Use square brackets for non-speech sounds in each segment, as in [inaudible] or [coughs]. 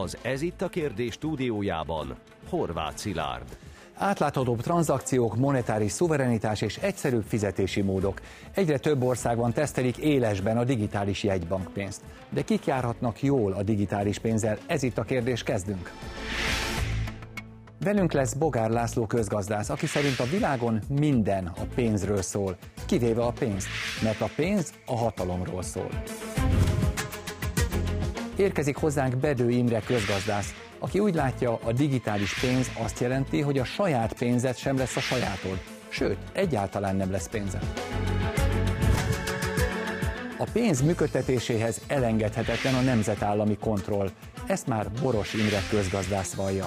Az Ez itt a kérdés stúdiójában Horváth Szilárd. Átláthatóbb tranzakciók, monetáris szuverenitás és egyszerűbb fizetési módok. Egyre több országban tesztelik élesben a digitális jegybankpénzt. De kik járhatnak jól a digitális pénzzel? Ez itt a kérdés, kezdünk. Velünk lesz Bogár László közgazdász, aki szerint a világon minden a pénzről szól, kivéve a pénzt, mert a pénz a hatalomról szól. Érkezik hozzánk Bedő Imre közgazdász, aki úgy látja, a digitális pénz azt jelenti, hogy a saját pénzed sem lesz a sajátod. Sőt, egyáltalán nem lesz pénzed. A pénz működtetéséhez elengedhetetlen a nemzetállami kontroll. Ezt már Boros Imre közgazdász vallja.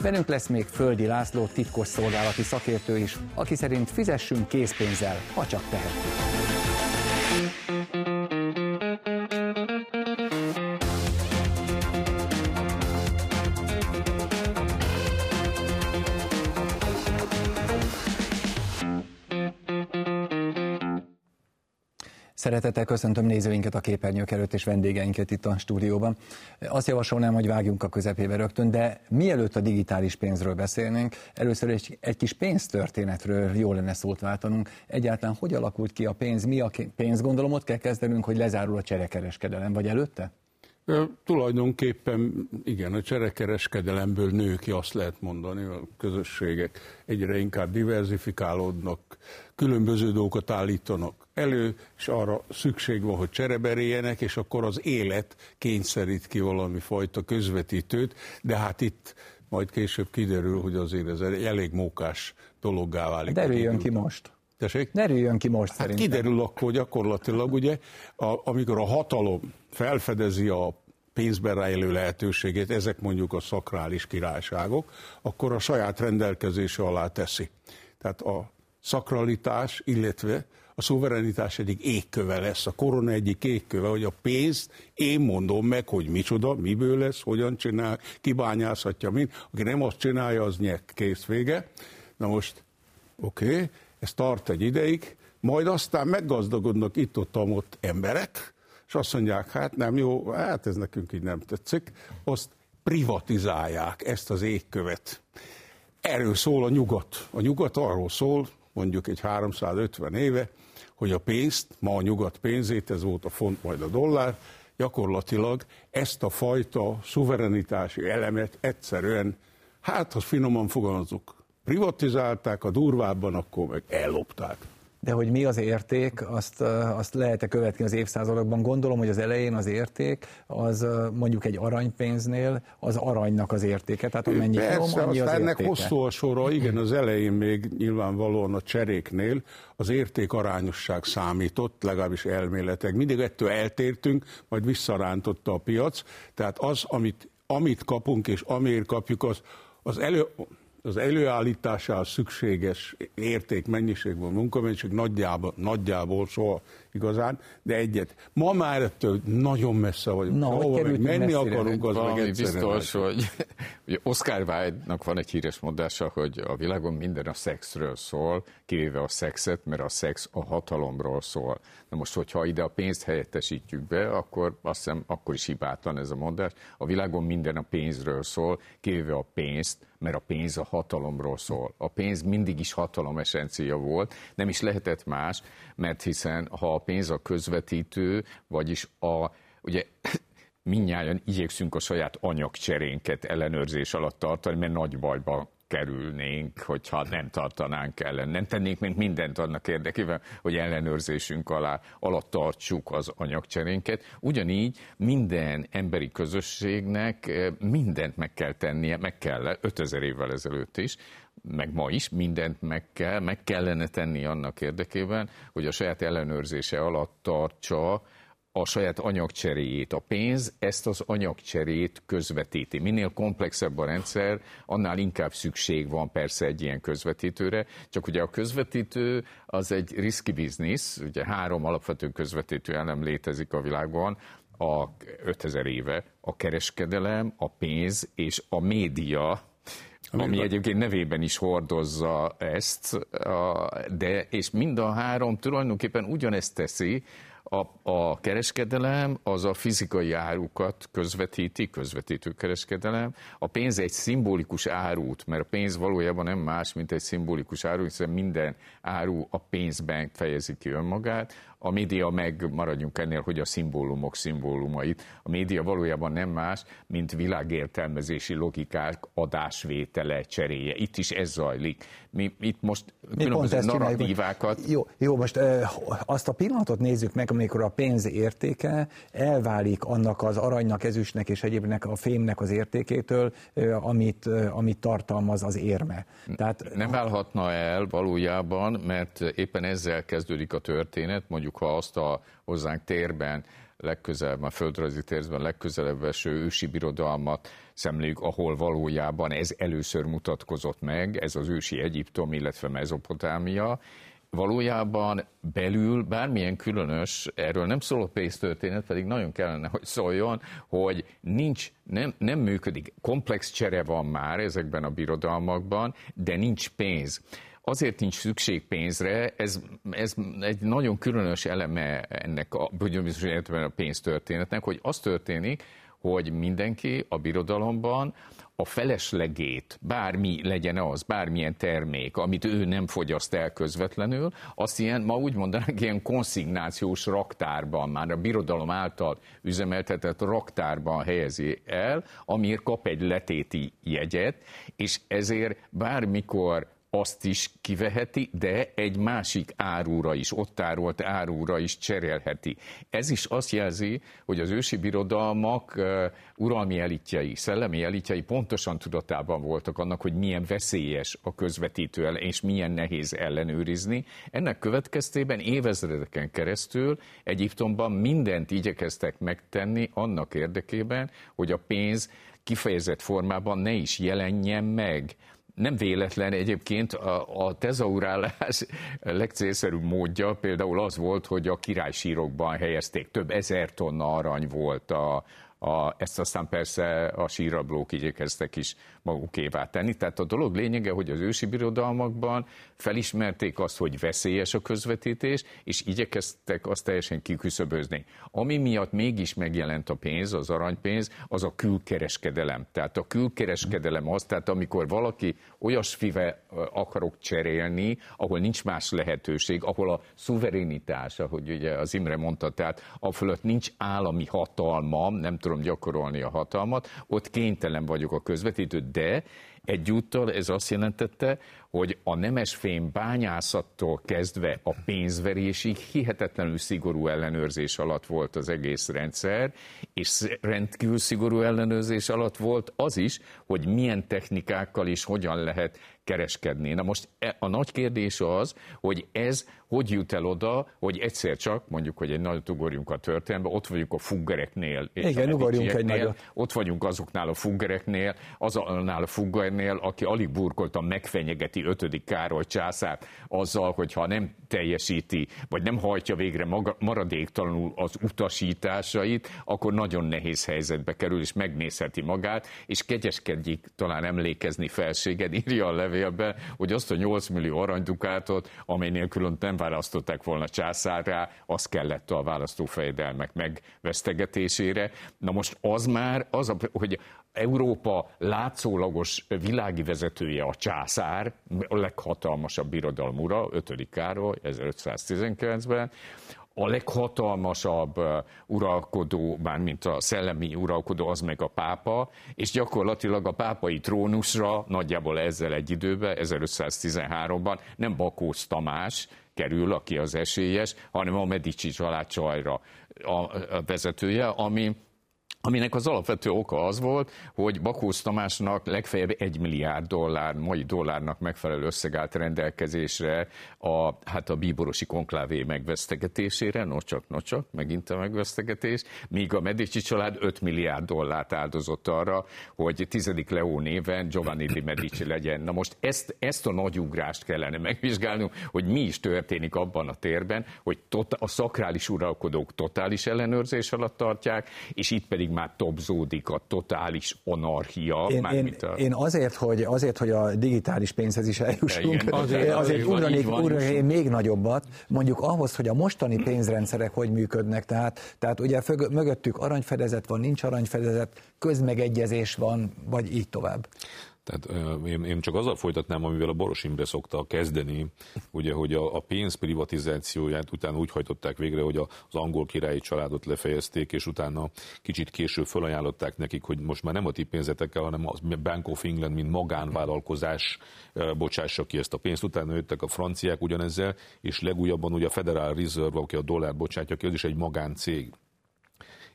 Velünk lesz még Földi László titkos szolgálati szakértő is, aki szerint fizessünk készpénzzel, ha csak tehetjük. Szeretettel köszöntöm nézőinket a képernyők előtt és vendégeinket itt a stúdióban. Azt javasolnám, hogy vágjunk a közepébe rögtön, de mielőtt a digitális pénzről beszélnénk, először egy, egy kis pénztörténetről jó lenne szót váltanunk. Egyáltalán hogy alakult ki a pénz, mi a pénz? Gondolom ott kell kezdenünk, hogy lezárul a cserekereskedelem, vagy előtte? Tulajdonképpen igen, a cserekereskedelemből nő ki, azt lehet mondani, a közösségek egyre inkább diversifikálódnak, különböző dolgokat állítanak elő, és arra szükség van, hogy csereberéljenek, és akkor az élet kényszerít ki valami fajta közvetítőt, de hát itt majd később kiderül, hogy azért ez elég mókás dologgá válik. Derüljön ki most. Tessék? Derüljön ki most hát szerintem. kiderül akkor gyakorlatilag, ugye, a, amikor a hatalom felfedezi a pénzben rejlő lehetőségét, ezek mondjuk a szakrális királyságok, akkor a saját rendelkezése alá teszi. Tehát a szakralitás, illetve a szuverenitás egyik égköve lesz, a korona egyik égköve, hogy a pénzt én mondom meg, hogy micsoda, miből lesz, hogyan csinál, kibányázhatja, mint. Aki nem azt csinálja, az nyek, kész vége. Na most, oké, okay, ez tart egy ideig, majd aztán meggazdagodnak itt-ott emberek, és azt mondják, hát nem jó, hát ez nekünk így nem tetszik, azt privatizálják ezt az égkövet. Erről szól a nyugat. A nyugat arról szól, mondjuk egy 350 éve, hogy a pénzt, ma a nyugat pénzét, ez volt a font, majd a dollár, gyakorlatilag ezt a fajta szuverenitási elemet egyszerűen, hát ha finoman fogalmazok, privatizálták, a durvábban akkor meg ellopták. De hogy mi az érték, azt, azt lehet-e követni az évszázadokban? Gondolom, hogy az elején az érték, az mondjuk egy aranypénznél az aranynak az értéke, tehát amennyi Persze, finom, annyi az ennek értéke. hosszú a sora, igen, az elején még nyilvánvalóan a cseréknél az érték arányosság számított, legalábbis elméletek. Mindig ettől eltértünk, majd visszarántotta a piac, tehát az, amit, amit kapunk és amiért kapjuk, az, az elő, az előállításához szükséges érték, mennyiség van munkamennyiség nagyjából, nagyjából soha igazán, de egyet. Ma már ettől nagyon messze vagyunk. Na, hogy menni messzire? akarunk, az meg biztos, hogy, hogy Oscar Wilde-nak van egy híres mondása, hogy a világon minden a szexről szól, kivéve a szexet, mert a szex a hatalomról szól. Na most, hogyha ide a pénzt helyettesítjük be, akkor azt hiszem, akkor is hibátlan ez a mondás. A világon minden a pénzről szól, kivéve a pénzt, mert a pénz a hatalomról szól. A pénz mindig is hatalom esencia volt, nem is lehetett más, mert hiszen ha a pénz a közvetítő, vagyis a, ugye [coughs] minnyáján igyekszünk a saját anyagcserénket ellenőrzés alatt tartani, mert nagy bajba kerülnénk, hogyha nem tartanánk ellen. Nem tennénk még mindent annak érdekében, hogy ellenőrzésünk alá, alatt tartsuk az anyagcserénket. Ugyanígy minden emberi közösségnek eh, mindent meg kell tennie, meg kell 5000 évvel ezelőtt is, meg ma is mindent meg kell, meg kellene tenni annak érdekében, hogy a saját ellenőrzése alatt tartsa a saját anyagcseréjét. A pénz ezt az anyagcserét közvetíti. Minél komplexebb a rendszer, annál inkább szükség van persze egy ilyen közvetítőre, csak ugye a közvetítő az egy riski biznisz, ugye három alapvető közvetítő elem létezik a világon, a 5000 éve, a kereskedelem, a pénz és a média, ami egyébként nevében is hordozza ezt, de és mind a három tulajdonképpen ugyanezt teszi, a, a kereskedelem az a fizikai árukat közvetíti, közvetítő kereskedelem. A pénz egy szimbolikus árut, mert a pénz valójában nem más, mint egy szimbolikus áru, hiszen minden áru a pénzben fejezi ki önmagát. A média meg, maradjunk ennél, hogy a szimbólumok szimbólumait. A média valójában nem más, mint világértelmezési logikák adásvétele, cseréje. Itt is ez zajlik. Mi itt most Mi különböző narratívákat... Jó, jó, most azt a pillanatot nézzük meg, amikor a pénz értéke elválik annak az aranynak, ezüstnek és egyébnek a fémnek az értékétől, amit, amit tartalmaz az érme. Tehát, nem válhatna el valójában, mert éppen ezzel kezdődik a történet, mondjuk ha azt a hozzánk térben legközelebb, a földrajzi térben legközelebb eső ősi birodalmat szemléljük, ahol valójában ez először mutatkozott meg, ez az ősi Egyiptom, illetve Mezopotámia, valójában belül bármilyen különös, erről nem szól a pénztörténet, pedig nagyon kellene, hogy szóljon, hogy nincs, nem, nem működik. Komplex csere van már ezekben a birodalmakban, de nincs pénz. Azért nincs szükség pénzre, ez, ez egy nagyon különös eleme ennek a, a pénztörténetnek, hogy az történik, hogy mindenki a birodalomban a feleslegét, bármi legyen az, bármilyen termék, amit ő nem fogyaszt el közvetlenül, azt ilyen, ma úgy mondanánk, ilyen konszignációs raktárban, már a birodalom által üzemeltetett raktárban helyezi el, amiért kap egy letéti jegyet, és ezért bármikor azt is kiveheti, de egy másik árúra is, ott tárolt árúra is cserélheti. Ez is azt jelzi, hogy az ősi birodalmak uh, uralmi elitjei, szellemi elitjei pontosan tudatában voltak annak, hogy milyen veszélyes a közvetítő ellen, és milyen nehéz ellenőrizni. Ennek következtében évezredeken keresztül Egyiptomban mindent igyekeztek megtenni annak érdekében, hogy a pénz kifejezett formában ne is jelenjen meg nem véletlen egyébként a, a tezaurálás [laughs] legcélszerűbb módja például az volt, hogy a királysírokban helyezték. Több ezer tonna arany volt a, a, ezt aztán persze a sírablók igyekeztek is magukévá tenni. Tehát a dolog lényege, hogy az ősi birodalmakban felismerték azt, hogy veszélyes a közvetítés, és igyekeztek azt teljesen kiküszöbözni. Ami miatt mégis megjelent a pénz, az aranypénz, az a külkereskedelem. Tehát a külkereskedelem az, tehát amikor valaki olyasfivel akarok cserélni, ahol nincs más lehetőség, ahol a szuverenitás, ahogy ugye az Imre mondta, tehát a fölött nincs állami hatalmam, nem tudom gyakorolni a hatalmat, ott kénytelen vagyok a közvetítő, de egyúttal ez azt jelentette, hogy a nemesfém bányászattól kezdve a pénzverésig hihetetlenül szigorú ellenőrzés alatt volt az egész rendszer, és rendkívül szigorú ellenőrzés alatt volt az is, hogy milyen technikákkal és hogyan lehet kereskedni. Na most e, a nagy kérdés az, hogy ez hogy jut el oda, hogy egyszer csak, mondjuk, hogy egy nagyot ugorjunk a történetbe, ott vagyunk a fuggereknél. Igen, ugorjunk egy nagyot. Ott vagyunk azoknál a fuggereknél, azoknál a fuggernél, aki alig burkoltan megfenyegeti ötödik Károly császárt azzal, hogy ha nem teljesíti, vagy nem hajtja végre maga, maradéktalanul az utasításait, akkor nagyon nehéz helyzetbe kerül, és megnézheti magát, és kegyeskedjék talán emlékezni felséged, írja a levélbe, hogy azt a 8 millió aranydukátot, amely nélkül nem választották volna császárrá, az kellett a választófejedelmek megvesztegetésére. Na most az már, az, a, hogy Európa látszólagos világi vezetője a császár, a leghatalmasabb birodalom ura, 5. Károly 1519-ben, a leghatalmasabb uralkodó, mint a szellemi uralkodó, az meg a pápa, és gyakorlatilag a pápai trónusra nagyjából ezzel egy időben, 1513-ban nem Bakósz Tamás kerül, aki az esélyes, hanem a Medici család csajra a vezetője, ami aminek az alapvető oka az volt, hogy Bakósz Tamásnak legfeljebb egy milliárd dollár, mai dollárnak megfelelő összeg állt rendelkezésre a, hát a bíborosi konklávé megvesztegetésére, nocsak, nocsak, megint a megvesztegetés, míg a Medici család 5 milliárd dollárt áldozott arra, hogy tizedik Leó néven Giovanni di Medici legyen. Na most ezt, ezt a nagy ugrást kellene megvizsgálnunk, hogy mi is történik abban a térben, hogy tot, a szakrális uralkodók totális ellenőrzés alatt tartják, és itt pedig pedig már topzódik a totális anarchia. Én, én, a... én azért, hogy, azért, hogy a digitális pénzhez is eljussunk, Igen, azért, azért ugranék, ugranék még nagyobbat, mondjuk ahhoz, hogy a mostani pénzrendszerek hogy működnek, tehát, tehát ugye mögöttük aranyfedezet van, nincs aranyfedezet, közmegegyezés van, vagy így tovább. Tehát én, én csak azzal folytatnám, amivel a Boros Imre szokta kezdeni, ugye, hogy a, a pénz privatizációját utána úgy hajtották végre, hogy az angol királyi családot lefejezték, és utána kicsit később felajánlották nekik, hogy most már nem a ti pénzetekkel, hanem a Bank of England, mint magánvállalkozás bocsássa ki ezt a pénzt. Utána jöttek a franciák ugyanezzel, és legújabban ugye a Federal Reserve, aki a dollár bocsátja ki, az is egy magáncég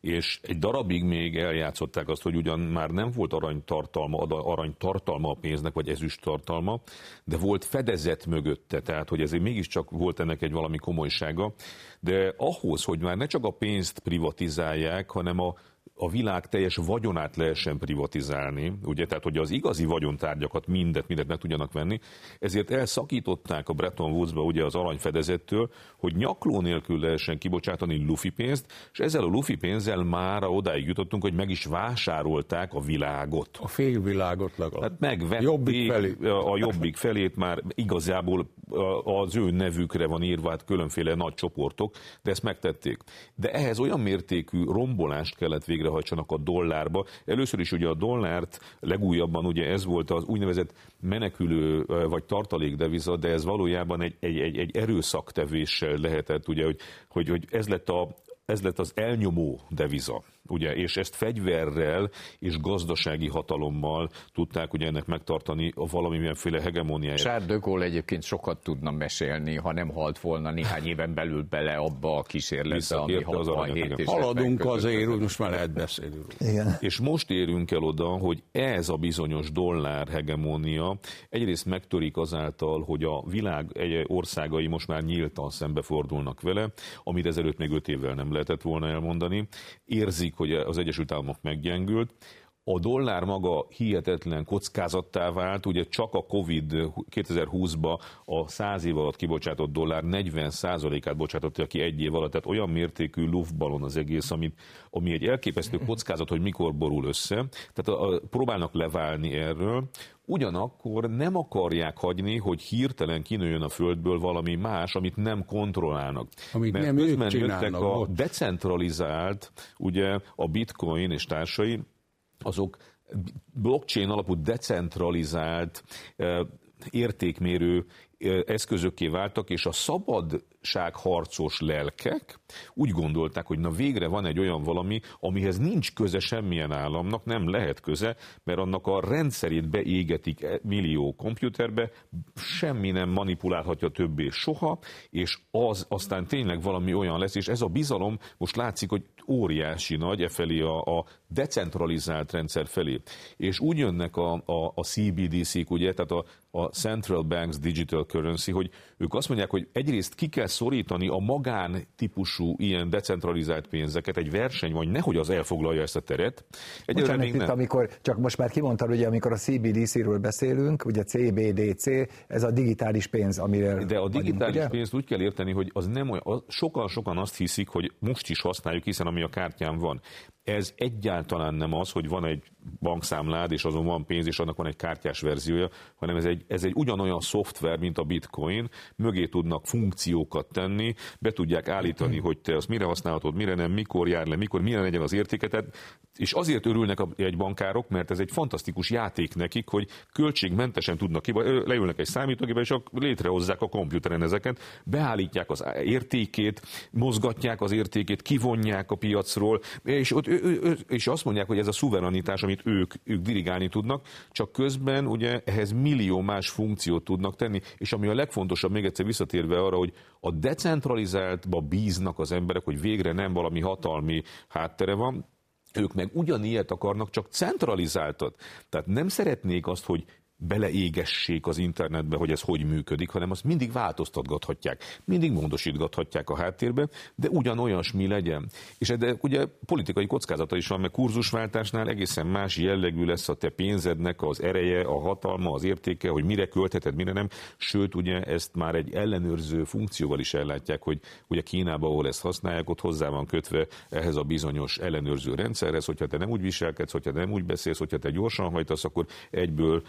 és egy darabig még eljátszották azt, hogy ugyan már nem volt aranytartalma, aranytartalma a pénznek, vagy ezüst tartalma, de volt fedezet mögötte, tehát hogy ezért mégiscsak volt ennek egy valami komolysága, de ahhoz, hogy már ne csak a pénzt privatizálják, hanem a a világ teljes vagyonát lehessen privatizálni, ugye, tehát hogy az igazi vagyontárgyakat mindet, mindet meg tudjanak venni, ezért elszakították a Bretton Woods-ba ugye az aranyfedezettől, hogy nyakló nélkül lehessen kibocsátani lufi pénzt, és ezzel a lufi pénzzel már odáig jutottunk, hogy meg is vásárolták a világot. A félvilágot legalább. Hát megvették jobbik felé. a jobbik felét már igazából az ő nevükre van írva, hát különféle nagy csoportok, de ezt megtették. De ehhez olyan mértékű rombolást kellett végrehajtsanak a dollárba. Először is ugye a dollárt legújabban ugye ez volt az úgynevezett menekülő vagy tartalékdeviza, de ez valójában egy, egy, egy, egy erőszaktevéssel lehetett, ugye, hogy, hogy, hogy ez lett a, ez lett az elnyomó deviza ugye, és ezt fegyverrel és gazdasági hatalommal tudták ugye ennek megtartani a valamilyenféle hegemóniáját. Charles de Gaulle egyébként sokat tudna mesélni, ha nem halt volna néhány éven belül bele abba a kísérletbe, ami 67 az Haladunk azért, úgy most már lehet beszélni. Igen. És most érünk el oda, hogy ez a bizonyos dollár hegemónia egyrészt megtörik azáltal, hogy a világ egy országai most már nyíltan szembefordulnak vele, amit ezelőtt még öt évvel nem lehetett volna elmondani. Érzik hogy az Egyesült Államok meggyengült, a dollár maga hihetetlen kockázattá vált, ugye csak a Covid 2020-ba a 100 év alatt kibocsátott dollár 40%-át bocsátotta ki egy év alatt, tehát olyan mértékű luftballon az egész, amit, ami egy elképesztő kockázat, hogy mikor borul össze. Tehát a, a, próbálnak leválni erről, ugyanakkor nem akarják hagyni, hogy hirtelen kinőjön a földből valami más, amit nem kontrollálnak. Amit Mert nem ők jöttek a ott. decentralizált, ugye a bitcoin és társai, azok blockchain alapú decentralizált értékmérő eszközökké váltak, és a szabadságharcos lelkek úgy gondolták, hogy na végre van egy olyan valami, amihez nincs köze semmilyen államnak, nem lehet köze, mert annak a rendszerét beégetik e, millió komputerbe, semmi nem manipulálhatja többé soha, és az aztán tényleg valami olyan lesz, és ez a bizalom most látszik, hogy óriási nagy e felé a, a decentralizált rendszer felé. És úgy jönnek a, a, a CBDC-k, ugye, tehát a, a Central Banks Digital Currency, hogy ők azt mondják, hogy egyrészt ki kell szorítani a magán típusú ilyen decentralizált pénzeket, egy verseny van, nehogy az elfoglalja ezt a teret. Egyelőre még nem. amikor, csak most már kimondtad, ugye, amikor a CBDC-ről beszélünk, ugye CBDC, ez a digitális pénz, amire De a digitális vagyunk, pénzt úgy kell érteni, hogy az nem olyan, sokan-sokan azt hiszik, hogy most is használjuk, hiszen ami a kártyán van. Ez egyáltalán nem az, hogy van egy bankszámlád, és azon van pénz, és annak van egy kártyás verziója, hanem ez egy, ez egy ugyanolyan szoftver, mint a bitcoin, mögé tudnak funkciókat tenni, be tudják állítani, hogy te azt mire használhatod, mire nem, mikor jár le, mikor, milyen legyen az értéketet, és azért örülnek a, egy bankárok, mert ez egy fantasztikus játék nekik, hogy költségmentesen tudnak ki, leülnek egy számítógépbe, és létrehozzák a komputeren ezeket, beállítják az értékét, mozgatják az értékét, kivonják a piacról, és, ott, és azt mondják, hogy ez a szuverenitás, amit ők, ők dirigálni tudnak, csak közben ugye ehhez millió más funkciót tudnak tenni, és ami a legfontosabb, még egyszer visszatérve arra, hogy a decentralizáltba bíznak az emberek, hogy végre nem valami hatalmi háttere van, ők meg ugyanilyet akarnak, csak centralizáltat. Tehát nem szeretnék azt, hogy beleégessék az internetbe, hogy ez hogy működik, hanem azt mindig változtatgathatják, mindig módosítgathatják a háttérbe, de ugyanolyasmi legyen. És de ugye politikai kockázata is van, mert kurzusváltásnál egészen más jellegű lesz a te pénzednek az ereje, a hatalma, az értéke, hogy mire költheted, mire nem. Sőt, ugye ezt már egy ellenőrző funkcióval is ellátják, hogy ugye Kínában, ahol ezt használják, ott hozzá van kötve ehhez a bizonyos ellenőrző rendszerhez, hogyha te nem úgy viselkedsz, hogyha te nem úgy beszélsz, hogyha te gyorsan hajtasz, akkor egyből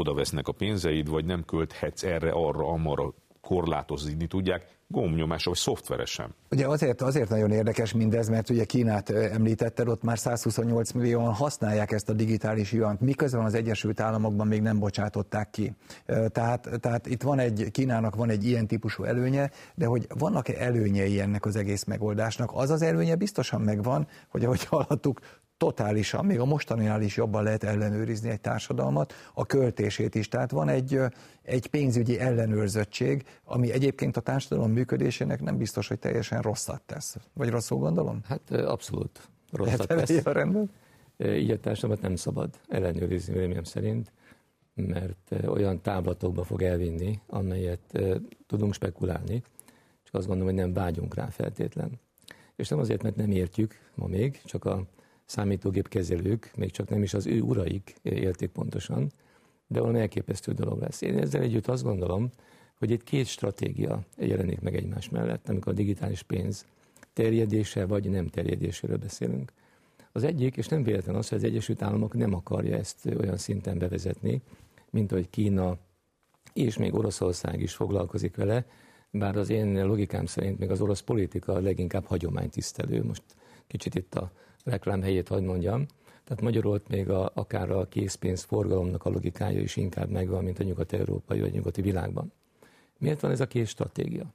oda vesznek a pénzeid, vagy nem költhetsz erre, arra, amarra korlátozni tudják, gombnyomása vagy szoftveresen. Ugye azért, azért nagyon érdekes mindez, mert ugye Kínát említetted, ott már 128 millióan használják ezt a digitális juant, miközben az Egyesült Államokban még nem bocsátották ki. Tehát, tehát itt van egy, Kínának van egy ilyen típusú előnye, de hogy vannak-e előnyei ennek az egész megoldásnak? Az az előnye biztosan megvan, hogy ahogy [laughs] hallhattuk, totálisan, még a mostaninál is jobban lehet ellenőrizni egy társadalmat, a költését is. Tehát van egy, egy pénzügyi ellenőrzöttség, ami egyébként a társadalom működésének nem biztos, hogy teljesen rosszat tesz. Vagy rosszul gondolom? Hát abszolút rosszat tesz. A rendben? Így a társadalmat nem szabad ellenőrizni, véleményem szerint, mert olyan távlatokba fog elvinni, amelyet tudunk spekulálni, csak azt gondolom, hogy nem vágyunk rá feltétlen. És nem azért, mert nem értjük ma még, csak a számítógép kezelők, még csak nem is az ő uraik élték pontosan, de valami elképesztő dolog lesz. Én ezzel együtt azt gondolom, hogy egy két stratégia jelenik meg egymás mellett, amikor a digitális pénz terjedése vagy nem terjedéséről beszélünk. Az egyik, és nem véletlen az, hogy az Egyesült Államok nem akarja ezt olyan szinten bevezetni, mint ahogy Kína és még Oroszország is foglalkozik vele, bár az én logikám szerint még az orosz politika leginkább hagyománytisztelő. Most kicsit itt a reklám helyét, hogy mondjam. Tehát magyarul ott még a, akár a készpénz forgalomnak a logikája is inkább megvan, mint a nyugat-európai vagy nyugati világban. Miért van ez a két stratégia?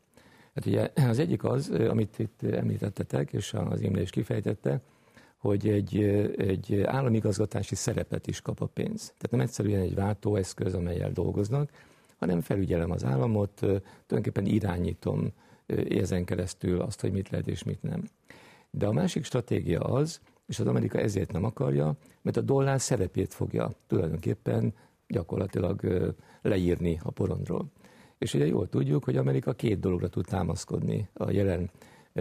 Hát ugye az egyik az, amit itt említettetek, és az Imre is kifejtette, hogy egy, egy államigazgatási szerepet is kap a pénz. Tehát nem egyszerűen egy váltóeszköz, amelyel dolgoznak, hanem felügyelem az államot, tulajdonképpen irányítom ezen keresztül azt, hogy mit lehet és mit nem. De a másik stratégia az, és az Amerika ezért nem akarja, mert a dollár szerepét fogja tulajdonképpen gyakorlatilag leírni a porondról. És ugye jól tudjuk, hogy Amerika két dologra tud támaszkodni a jelen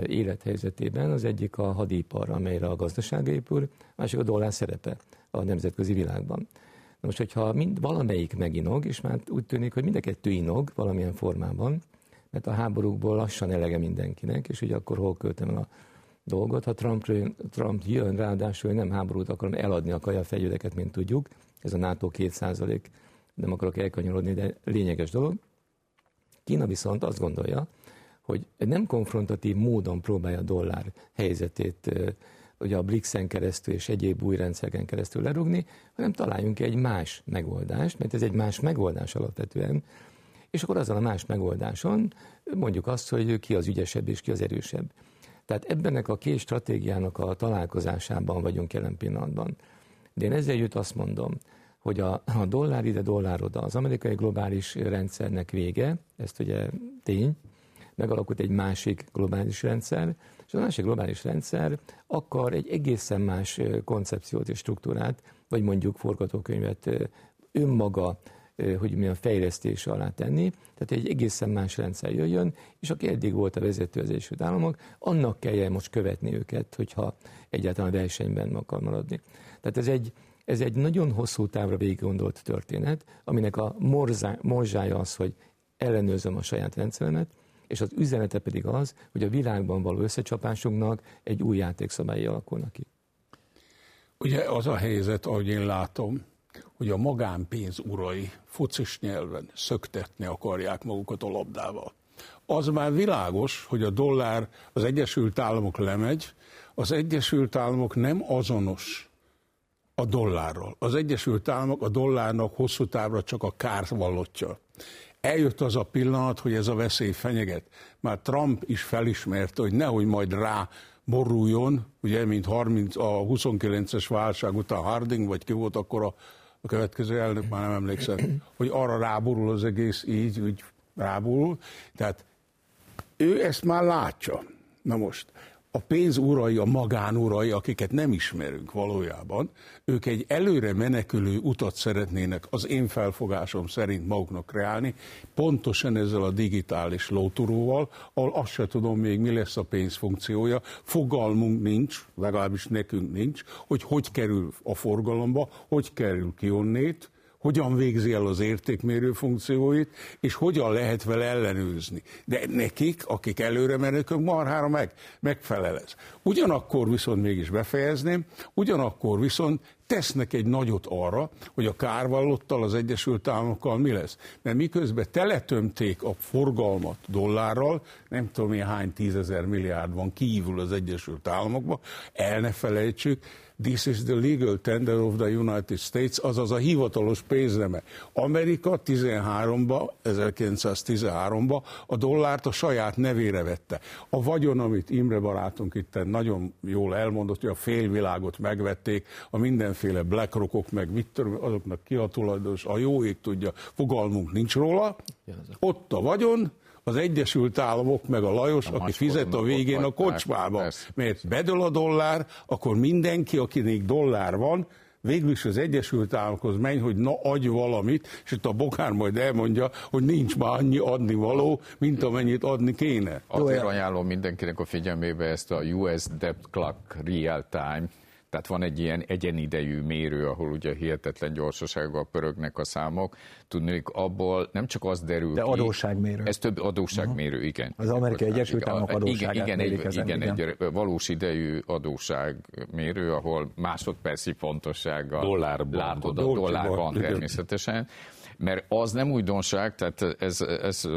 élethelyzetében. Az egyik a hadipar, amelyre a gazdaság épül, a másik a dollár szerepe a nemzetközi világban. Na most, hogyha mind, valamelyik meginog, és már úgy tűnik, hogy mind a kettő inog valamilyen formában, mert a háborúkból lassan elege mindenkinek, és ugye akkor hol költem el a dolgot. Ha Trump, Trump jön, ráadásul nem háborút akarom eladni a kajafegyvereket, mint tudjuk, ez a NATO 2% nem akarok elkanyarodni, de lényeges dolog. Kína viszont azt gondolja, hogy nem konfrontatív módon próbálja a dollár helyzetét ugye a BRICS-en keresztül és egyéb új rendszereken keresztül lerugni, hanem találjunk egy más megoldást, mert ez egy más megoldás alapvetően, és akkor azon a más megoldáson mondjuk azt, hogy ki az ügyesebb és ki az erősebb. Tehát ebben a két stratégiának a találkozásában vagyunk jelen pillanatban. De én ezzel jut azt mondom, hogy a, a dollár ide, dollár oda, az amerikai globális rendszernek vége, ezt ugye tény, megalakult egy másik globális rendszer, és a másik globális rendszer akar egy egészen más koncepciót és struktúrát, vagy mondjuk forgatókönyvet önmaga hogy milyen fejlesztés alá tenni, tehát egy egészen más rendszer jöjjön, és aki eddig volt a vezető az Egyesült Államok, annak kelljen most követni őket, hogyha egyáltalán a versenyben akar maradni. Tehát ez egy, ez egy nagyon hosszú távra végig gondolt történet, aminek a morzá, morzsája az, hogy ellenőrzöm a saját rendszeremet, és az üzenete pedig az, hogy a világban való összecsapásunknak egy új játékszabályi alakulnak ki. Ugye az a helyzet, ahogy én látom, hogy a magánpénz urai focis nyelven szöktetni akarják magukat a labdával. Az már világos, hogy a dollár az Egyesült Államok lemegy, az Egyesült Államok nem azonos a dollárral. Az Egyesült Államok a dollárnak hosszú távra csak a kárt vallotja. Eljött az a pillanat, hogy ez a veszély fenyeget. Már Trump is felismerte, hogy nehogy majd rá boruljon, ugye, mint 30, a 29-es válság után Harding, vagy ki volt akkor a a következő elnök, már nem emlékszem, hogy arra ráborul az egész így, úgy ráborul. Tehát ő ezt már látja. Na most, a pénz urai, a magánurai, akiket nem ismerünk valójában, ők egy előre menekülő utat szeretnének az én felfogásom szerint maguknak kreálni, pontosan ezzel a digitális lóturóval, ahol azt se tudom még, mi lesz a pénz funkciója, fogalmunk nincs, legalábbis nekünk nincs, hogy hogy kerül a forgalomba, hogy kerül ki onnét, hogyan végzi el az értékmérő funkcióit, és hogyan lehet vele ellenőrizni. De nekik, akik előre menők, marhára meg, megfelel ez. Ugyanakkor viszont mégis befejezném, ugyanakkor viszont tesznek egy nagyot arra, hogy a kárvallottal, az Egyesült Államokkal mi lesz. Mert miközben teletömték a forgalmat dollárral, nem tudom én hány tízezer milliárd van kívül az Egyesült Államokban, el ne felejtsük, This is the legal tender of the United States, azaz a hivatalos pénzneme. Amerika 13-ba, 1913-ba a dollárt a saját nevére vette. A vagyon, amit Imre barátunk itt nagyon jól elmondott, hogy a félvilágot megvették, a mindenféle BlackRockok, meg mit tudom, azoknak ki a tulajdonos, a jó ég tudja, fogalmunk nincs róla. Ott a vagyon, az Egyesült Államok meg a Lajos, a aki fizet a végén a kocsmába. Mert bedől a dollár, akkor mindenki, akinek dollár van, végül is az Egyesült Államokhoz menj, hogy na adj valamit, és itt a Bokár majd elmondja, hogy nincs már annyi adni való, mint amennyit adni kéne. Azért ajánlom mindenkinek a figyelmébe ezt a US Debt Clock Real Time tehát van egy ilyen egyenidejű mérő, ahol ugye hihetetlen gyorsasággal pörögnek a számok. Tudnék, abból nem csak az derül De ki, adósságmérő. Ez több adósságmérő, uh-huh. igen. Az Amerikai Egyesült Államok adósságát igen, igen, egy, igen, igen, egy valós idejű adósságmérő, ahol másodperci pontossággal dollárban, látod a dollárban természetesen mert az nem újdonság, tehát ez, ez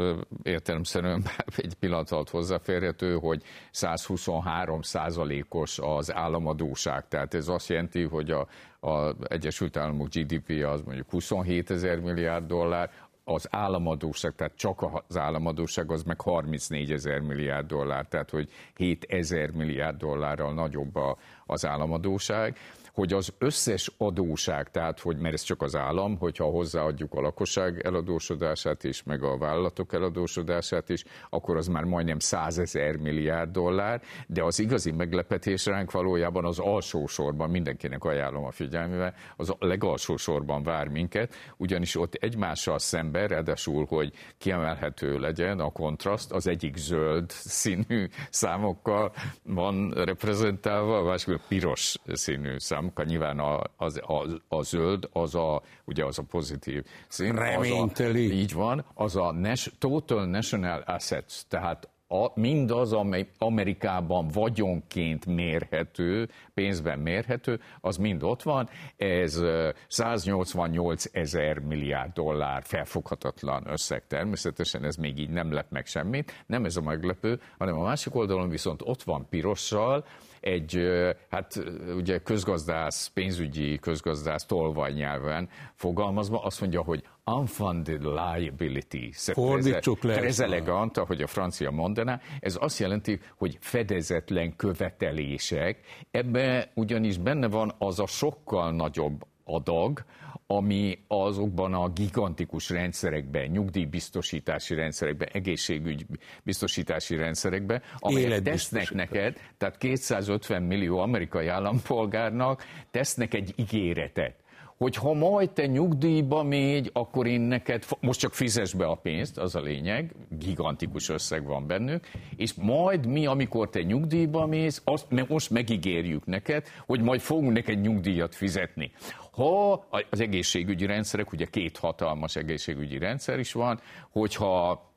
értelemszerűen [laughs] egy pillanat alatt hozzáférhető, hogy 123 százalékos az államadóság, tehát ez azt jelenti, hogy a, a Egyesült Államok GDP az mondjuk 27 ezer milliárd dollár, az államadóság, tehát csak az államadóság az meg 34 ezer milliárd dollár, tehát hogy 7 ezer milliárd dollárral nagyobb a, az államadóság hogy az összes adóság, tehát hogy mert ez csak az állam, hogyha hozzáadjuk a lakosság eladósodását is, meg a vállalatok eladósodását is, akkor az már majdnem 100 ezer milliárd dollár, de az igazi meglepetés ránk valójában az alsó sorban, mindenkinek ajánlom a figyelmével, az a legalsó sorban vár minket, ugyanis ott egymással szemben, ráadásul, hogy kiemelhető legyen a kontraszt, az egyik zöld színű számokkal van reprezentálva, a másik piros színű szám számunkra nyilván a, az, a, a zöld, az a, ugye az a pozitív szín. Reményteli. Az a, így van, az a nas, Total National Assets, tehát a, mindaz, amely Amerikában vagyonként mérhető, pénzben mérhető, az mind ott van. Ez 188 ezer milliárd dollár felfoghatatlan összeg természetesen, ez még így nem lep meg semmit. Nem ez a meglepő, hanem a másik oldalon viszont ott van pirossal, egy, hát ugye közgazdász, pénzügyi közgazdász tolvaj nyelven fogalmazva azt mondja, hogy unfunded liability. Fordítsuk le. Ez elegant, ahogy a francia mondaná. Ez azt jelenti, hogy fedezetlen követelések. Ebbe ugyanis benne van az a sokkal nagyobb adag, ami azokban a gigantikus rendszerekben, nyugdíjbiztosítási rendszerekben, egészségügy biztosítási rendszerekben, amelyek tesznek neked, tehát 250 millió amerikai állampolgárnak tesznek egy ígéretet hogy ha majd te nyugdíjba mégy, akkor én neked, most csak fizes be a pénzt, az a lényeg, gigantikus összeg van bennük, és majd mi, amikor te nyugdíjba mész, azt most megígérjük neked, hogy majd fogunk neked nyugdíjat fizetni. Ha az egészségügyi rendszerek, ugye két hatalmas egészségügyi rendszer is van, hogyha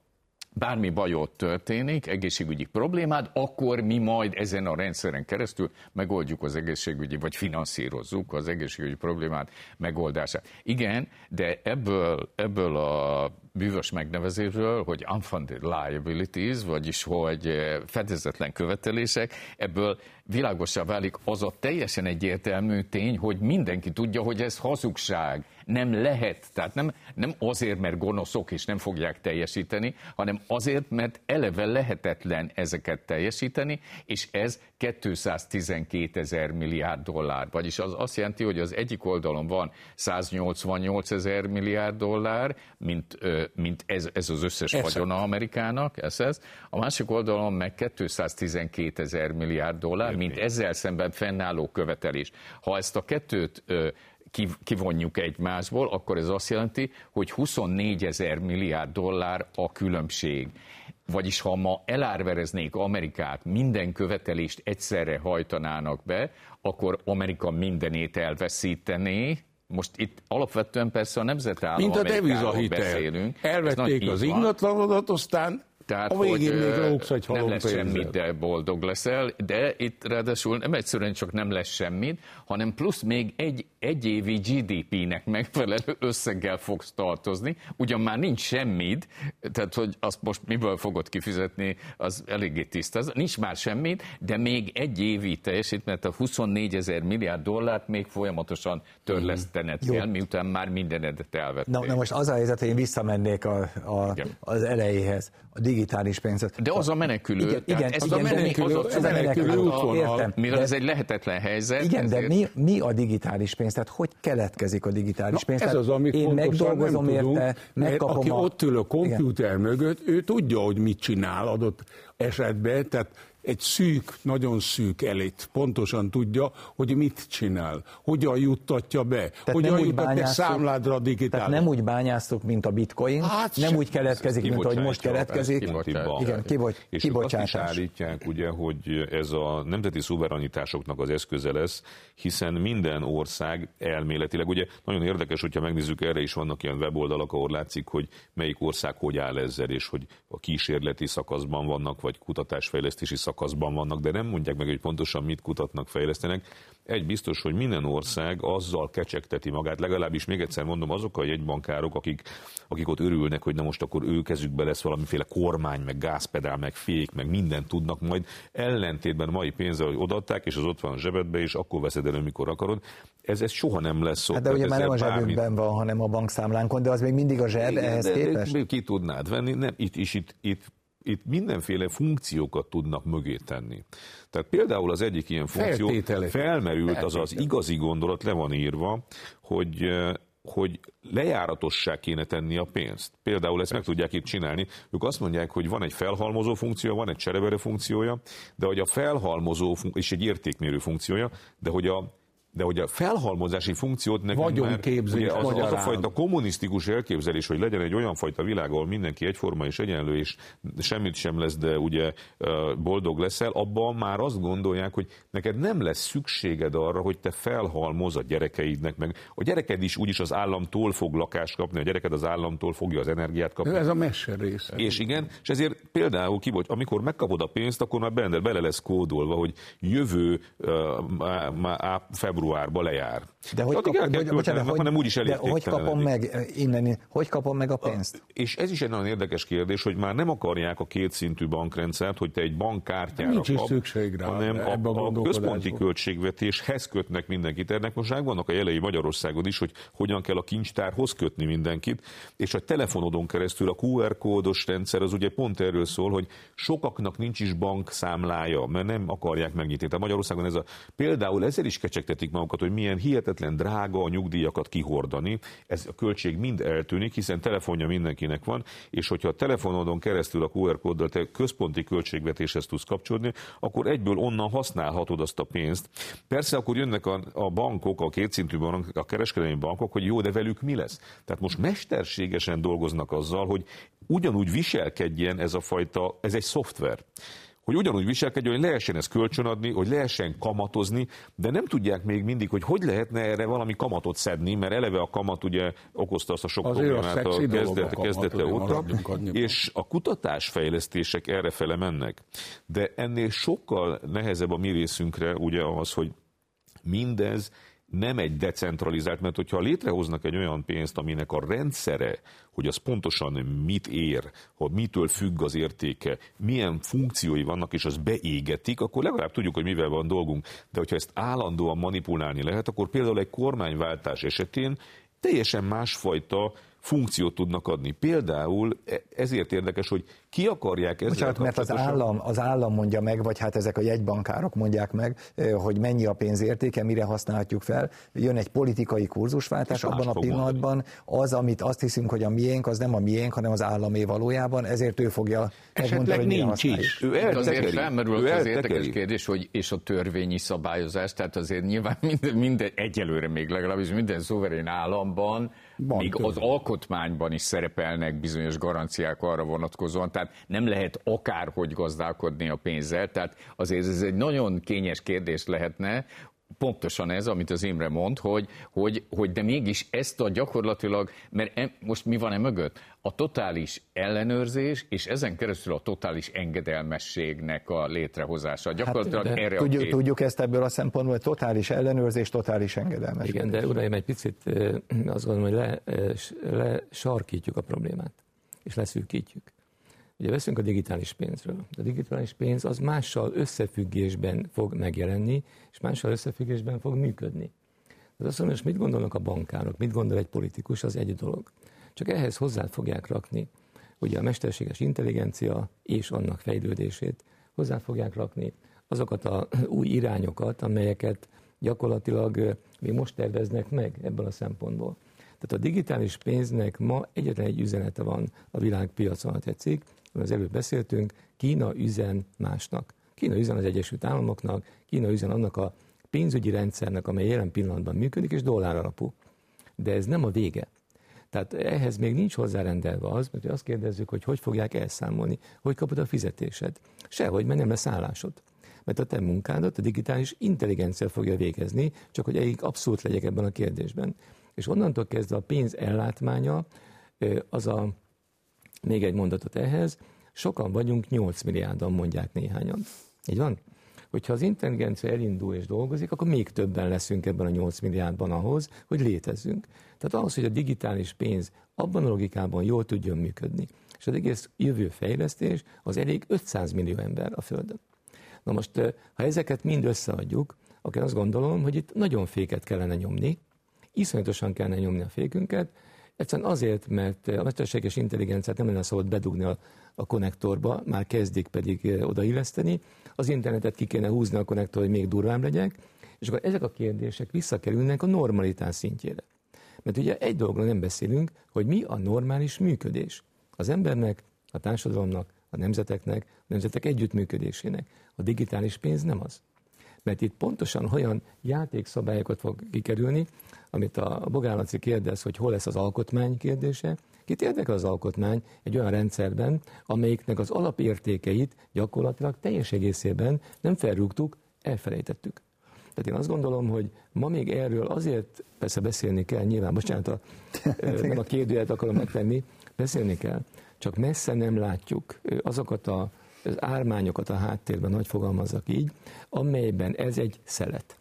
bármi bajod történik, egészségügyi problémád, akkor mi majd ezen a rendszeren keresztül megoldjuk az egészségügyi, vagy finanszírozzuk az egészségügyi problémát megoldását. Igen, de ebből, ebből a bűvös megnevezésről, hogy unfunded liabilities, vagyis hogy eh, fedezetlen követelések, ebből világosá válik az a teljesen egyértelmű tény, hogy mindenki tudja, hogy ez hazugság. Nem lehet, tehát nem, nem azért, mert gonoszok és nem fogják teljesíteni, hanem azért, mert eleve lehetetlen ezeket teljesíteni, és ez 212 ezer milliárd dollár. Vagyis az azt jelenti, hogy az egyik oldalon van 188 ezer milliárd dollár, mint, mint ez, ez az összes ez vagyona Amerikának, ez ez. A másik oldalon meg 212 ezer milliárd dollár, mint ezzel szemben fennálló követelés. Ha ezt a kettőt kivonjuk egymásból, akkor ez azt jelenti, hogy 24 ezer milliárd dollár a különbség. Vagyis ha ma elárvereznék Amerikát, minden követelést egyszerre hajtanának be, akkor Amerika mindenét elveszítené, most itt alapvetően persze a nemzetállam Mint a devizahitel. beszélünk. Elvették az ingatlanodat, aztán tehát, a végén még egy nem lesz semmit, de boldog leszel, de itt ráadásul nem egyszerűen csak nem lesz semmit, hanem plusz még egy egy évi GDP-nek megfelelő összeggel fogsz tartozni, ugyan már nincs semmit, tehát hogy azt most miből fogod kifizetni, az eléggé tiszta. Nincs már semmit, de még egy évi teljesítményt, a 24 ezer milliárd dollárt még folyamatosan törlesztened mm. kell, miután már mindenedet elvettél. Na, na most az a helyzet, hogy én visszamennék a, a, az elejéhez, a digitális pénzet. De az a menekülő. Igen, igen, ez igen, a menekülő, az a, ez a menekülő útvonal. Értem, mivel de, ez egy lehetetlen helyzet. Igen, ezért... de mi, mi a digitális pénz? tehát hogy keletkezik a digitális pénz? ez az, amit én megdolgozom nem tudunk, érte, megkapom aki a... ott ül a komputer Igen. mögött, ő tudja, hogy mit csinál adott esetben, tehát egy szűk, nagyon szűk elit pontosan tudja, hogy mit csinál, hogyan juttatja be, tehát hogyan juttatja számládra a digitális. Tehát nem úgy bányásztok, mint a bitcoin, hát nem úgy keletkezik, mint ahogy most keletkezik. Igen, kibocs, és kibocsátás. azt is állítják, ugye, hogy ez a nemzeti szuverenitásoknak az eszköze lesz, hiszen minden ország elméletileg, ugye nagyon érdekes, hogyha megnézzük, erre is vannak ilyen weboldalak, ahol látszik, hogy melyik ország hogy áll ezzel, és hogy a kísérleti szakaszban vannak, vagy kutatásfejlesztési szakaszban szakaszban vannak, de nem mondják meg, hogy pontosan mit kutatnak, fejlesztenek. Egy biztos, hogy minden ország azzal kecsegteti magát, legalábbis még egyszer mondom, azok a jegybankárok, akik, akik ott örülnek, hogy na most akkor ő kezükbe lesz valamiféle kormány, meg gázpedál, meg fék, meg mindent tudnak, majd ellentétben a mai pénzzel, hogy odaadták, és az ott van a zsebedbe, és akkor veszed elő, mikor akarod. Ez, ez soha nem lesz szó. Hát de ugye már nem a zsebünkben bármit... van, hanem a bankszámlánkon, de az még mindig a zseb, Igen, ehhez de, képest? Ki tudnád venni? Nem, itt, is itt, itt itt mindenféle funkciókat tudnak mögé tenni. Tehát például az egyik ilyen funkció Feltétele. felmerült, az az igazi gondolat, le van írva, hogy hogy lejáratossá kéne tenni a pénzt. Például ezt meg tudják itt csinálni. Ők azt mondják, hogy van egy felhalmozó funkciója, van egy cserebere funkciója, de hogy a felhalmozó, és egy értékmérő funkciója, de hogy a de hogy a felhalmozási funkciót nekünk már, ugye az, az a fajta kommunisztikus elképzelés, hogy legyen egy olyan fajta világ, ahol mindenki egyforma és egyenlő, és semmit sem lesz, de ugye boldog leszel, abban már azt gondolják, hogy neked nem lesz szükséged arra, hogy te felhalmoz a gyerekeidnek, meg a gyereked is úgyis az államtól fog lakást kapni, a gyereked az államtól fogja az energiát kapni. Ez a messe része. És igen, és ezért például ki vagy, amikor megkapod a pénzt, akkor már benne bele lesz kódolva, hogy jövő uh, február februárba lejár. De hogy, kap, hogy, bocsánat, hogy, hanem úgyis de hogy kapom meg innen, hogy kapom meg a pénzt? A, és ez is egy nagyon érdekes kérdés, hogy már nem akarják a kétszintű bankrendszert, hogy te egy bankkártyára Nincs kap, szükség rá, hanem a, a, a központi költségvetéshez kötnek mindenkit. Ennek most vannak a jelei Magyarországon is, hogy hogyan kell a kincstárhoz kötni mindenkit, és a telefonodon keresztül a QR kódos rendszer az ugye pont erről szól, hogy sokaknak nincs is bankszámlája, mert nem akarják megnyitni. Tehát Magyarországon ez a, például ezzel is kecsegtetik érzik magukat, hogy milyen hihetetlen drága a nyugdíjakat kihordani. Ez a költség mind eltűnik, hiszen telefonja mindenkinek van, és hogyha a telefonodon keresztül a QR kóddal te központi költségvetéshez tudsz kapcsolódni, akkor egyből onnan használhatod azt a pénzt. Persze akkor jönnek a, a bankok, a kétszintű bankok, a kereskedelmi bankok, hogy jó, de velük mi lesz? Tehát most mesterségesen dolgoznak azzal, hogy ugyanúgy viselkedjen ez a fajta, ez egy szoftver hogy ugyanúgy viselkedjen, hogy lehessen ezt kölcsönadni, hogy lehessen kamatozni, de nem tudják még mindig, hogy hogy lehetne erre valami kamatot szedni, mert eleve a kamat ugye okozta azt a sok Azért problémát a, a kezdet, kezdete óta, és a kutatásfejlesztések errefele mennek. De ennél sokkal nehezebb a mi részünkre ugye az, hogy mindez nem egy decentralizált, mert hogyha létrehoznak egy olyan pénzt, aminek a rendszere, hogy az pontosan mit ér, hogy mitől függ az értéke, milyen funkciói vannak, és az beégetik, akkor legalább tudjuk, hogy mivel van dolgunk. De hogyha ezt állandóan manipulálni lehet, akkor például egy kormányváltás esetén teljesen másfajta funkciót tudnak adni. Például e- ezért érdekes, hogy ki akarják ezzel Bocsánat, mert az állam, az állam mondja meg, vagy hát ezek a jegybankárok mondják meg, hogy mennyi a pénz értéke, mire használhatjuk fel. Jön egy politikai kurzusváltás, abban a pillanatban mondani. az, amit azt hiszünk, hogy a miénk, az nem a miénk, hanem az államé valójában, ezért ő fogja megmondani, hogy nincs is. Ő azért felmerül az érdekes kérdés, hogy és a törvényi szabályozás, tehát azért nyilván [laughs] minden, minden egyelőre még legalábbis minden szuverén államban van, még az alkotmányban is szerepelnek bizonyos garanciák arra vonatkozóan, tehát nem lehet akárhogy gazdálkodni a pénzzel, tehát azért ez egy nagyon kényes kérdés lehetne, pontosan ez, amit az Imre mond, hogy, hogy, hogy de mégis ezt a gyakorlatilag, mert e, most mi van e mögött? A totális ellenőrzés, és ezen keresztül a totális engedelmességnek a létrehozása. Hát, gyakorlatilag hát, erre tudjuk, a két... tudjuk ezt ebből a szempontból, hogy totális ellenőrzés, totális engedelmesség. Igen, de uraim, egy picit azt gondolom, hogy le, lesarkítjuk a problémát, és leszűkítjük. Ugye veszünk a digitális pénzről. A digitális pénz az mással összefüggésben fog megjelenni, és mással összefüggésben fog működni. Az azt mondom, hogy mit gondolnak a bankárok, mit gondol egy politikus, az egy dolog. Csak ehhez hozzá fogják rakni ugye a mesterséges intelligencia és annak fejlődését, hozzá fogják rakni azokat a új irányokat, amelyeket gyakorlatilag még most terveznek meg ebből a szempontból. Tehát a digitális pénznek ma egyetlen egy üzenete van a világpiacon, ha tetszik, az előbb beszéltünk, Kína üzen másnak. Kína üzen az Egyesült Államoknak, Kína üzen annak a pénzügyi rendszernek, amely jelen pillanatban működik, és dollár alapú. De ez nem a vége. Tehát ehhez még nincs hozzárendelve az, mert azt kérdezzük, hogy hogy fogják elszámolni, hogy kapod a fizetésed. Sehogy, mert nem lesz állásod. Mert a te munkádat a digitális intelligencia fogja végezni, csak hogy egyik abszolút legyek ebben a kérdésben. És onnantól kezdve a pénz ellátmánya az a még egy mondatot ehhez, sokan vagyunk, 8 milliárdan mondják néhányan. Így van? Hogyha az intelligencia elindul és dolgozik, akkor még többen leszünk ebben a 8 milliárdban ahhoz, hogy létezzünk. Tehát ahhoz, hogy a digitális pénz abban a logikában jól tudjon működni, és az egész jövő fejlesztés az elég 500 millió ember a Földön. Na most, ha ezeket mind összeadjuk, akkor azt gondolom, hogy itt nagyon féket kellene nyomni, iszonyatosan kellene nyomni a fékünket, Egyszerűen azért, mert a mesterséges intelligenciát nem lenne szabad bedugni a, a konnektorba, már kezdik pedig odailleszteni, az internetet ki kéne húzni a konnektor, hogy még durvább legyek, és akkor ezek a kérdések visszakerülnek a normalitás szintjére. Mert ugye egy dologról nem beszélünk, hogy mi a normális működés. Az embernek, a társadalomnak, a nemzeteknek, a nemzetek együttműködésének. A digitális pénz nem az. Mert itt pontosan olyan játékszabályokat fog kikerülni, amit a Bogán kérdez, hogy hol lesz az alkotmány kérdése, Kit érdekel az alkotmány egy olyan rendszerben, amelyiknek az alapértékeit gyakorlatilag teljes egészében nem felrúgtuk, elfelejtettük. Tehát én azt gondolom, hogy ma még erről azért persze beszélni kell, nyilván, bocsánat, a, [laughs] nem a kérdőjelet akarom megtenni, beszélni kell, csak messze nem látjuk azokat a, az ármányokat a háttérben, hogy fogalmazzak így, amelyben ez egy szelet.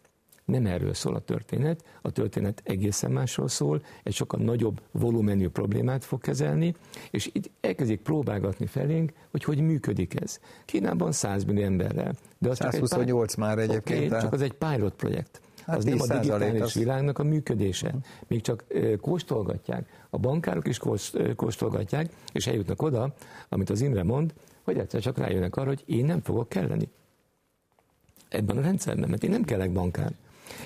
Nem erről szól a történet, a történet egészen másról szól, egy sokkal nagyobb volumenű problémát fog kezelni, és itt elkezdik próbálgatni felénk, hogy hogy működik ez. Kínában 100 millió emberrel. De az 128 csak egy, már egyébként. Okay, csak az egy pilot projekt. Hát az nem a digitális az... világnak a működése. Még csak kóstolgatják. A bankárok is kóstolgatják, és eljutnak oda, amit az Imre mond, hogy egyszer csak rájönnek arra, hogy én nem fogok kelleni ebben a rendszerben, mert én nem kellek bankár.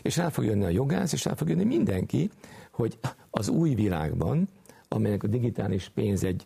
És rá fog jönni a jogász, és rá fog jönni mindenki, hogy az új világban, amelynek a digitális pénz egy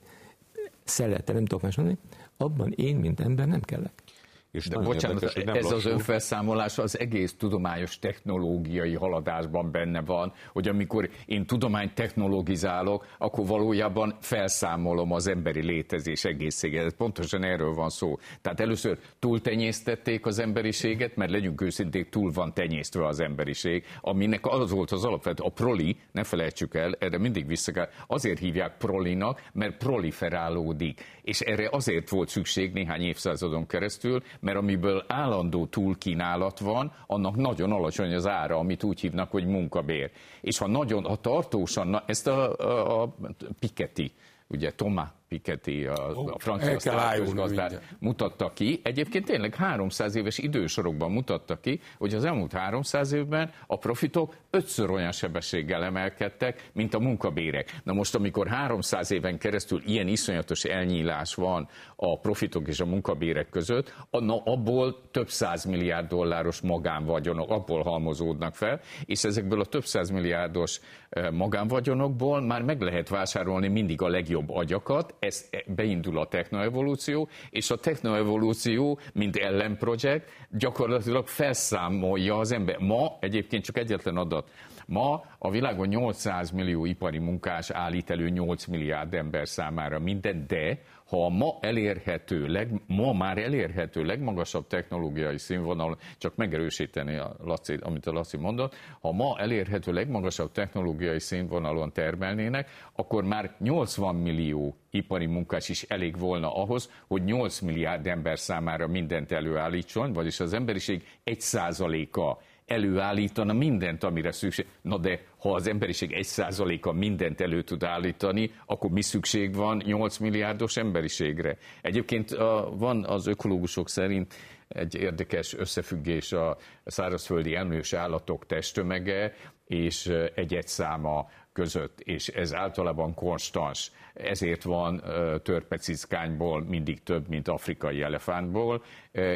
szelete, nem tudok más mondani, abban én, mint ember nem kellek. És De bocsánat, érdekes, ez lassú. az önfelszámolás az egész tudományos technológiai haladásban benne van, hogy amikor én tudományt technologizálok, akkor valójában felszámolom az emberi létezés egészséget. Pontosan erről van szó. Tehát először túltenyésztették az emberiséget, mert legyünk őszinték, túl van tenyésztve az emberiség, aminek az volt az alapvető. A proli, ne felejtsük el, erre mindig vissza kell, azért hívják prolinak, mert proliferálódik. És erre azért volt szükség néhány évszázadon keresztül, mert amiből állandó túlkínálat van, annak nagyon alacsony az ára, amit úgy hívnak, hogy munkabér. És ha nagyon, ha tartósan, na, ezt a, a, a Piketty, ugye Thomas Piketty, a, a francia sztrátos gazdát mutatta ki. Egyébként tényleg 300 éves idősorokban mutatta ki, hogy az elmúlt 300 évben a profitok ötször olyan sebességgel emelkedtek, mint a munkabérek. Na most, amikor 300 éven keresztül ilyen iszonyatos elnyílás van a profitok és a munkabérek között, na abból több száz milliárd dolláros magánvagyonok, abból halmozódnak fel, és ezekből a több száz milliárdos eh, magánvagyonokból már meg lehet vásárolni mindig a legjobb agyakat, ez beindul a technoevolúció, és a technoevolúció, mint ellenprojekt, gyakorlatilag felszámolja az ember. Ma egyébként csak egyetlen adat, Ma a világon 800 millió ipari munkás állít elő 8 milliárd ember számára minden, de ha a ma elérhető, leg, ma már elérhető legmagasabb technológiai színvonal, csak megerősíteni a Laci, amit a Laci mondott, ha ma elérhető legmagasabb technológiai színvonalon termelnének, akkor már 80 millió ipari munkás is elég volna ahhoz, hogy 8 milliárd ember számára mindent előállítson, vagyis az emberiség 1 százaléka előállítana mindent, amire szükség. Na de ha az emberiség egy százaléka mindent elő tud állítani, akkor mi szükség van 8 milliárdos emberiségre? Egyébként van az ökológusok szerint egy érdekes összefüggés a szárazföldi emlős állatok testtömege és egy száma között, és ez általában konstans. Ezért van törpecickányból mindig több, mint afrikai elefántból,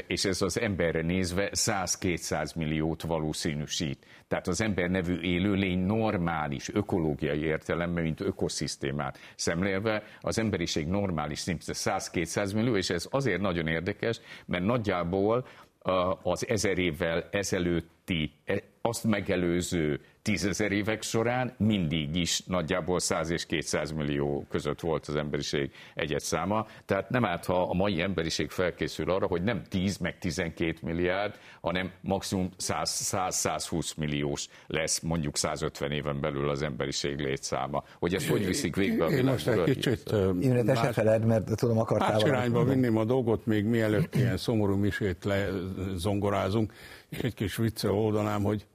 és ez az emberre nézve 100-200 milliót valószínűsít. Tehát az ember nevű élőlény normális, ökológiai értelemben, mint ökoszisztémát szemlélve, az emberiség normális szinte 100-200 millió, és ez azért nagyon érdekes, mert nagyjából az ezer évvel ezelőtti, e, azt megelőző tízezer évek során mindig is nagyjából 100 és 200 millió között volt az emberiség egyet száma. Tehát nem árt, ha a mai emberiség felkészül arra, hogy nem 10 meg 12 milliárd, hanem maximum 100-120 milliós lesz mondjuk 150 éven belül az emberiség létszáma. Hogy ezt hogy viszik végbe a Én most egy kicsit Imre, te se feled, mert tudom, akartál Más irányba vinném a dolgot, még mielőtt ilyen szomorú misét lezongorázunk, és egy kis vicce oldanám, hogy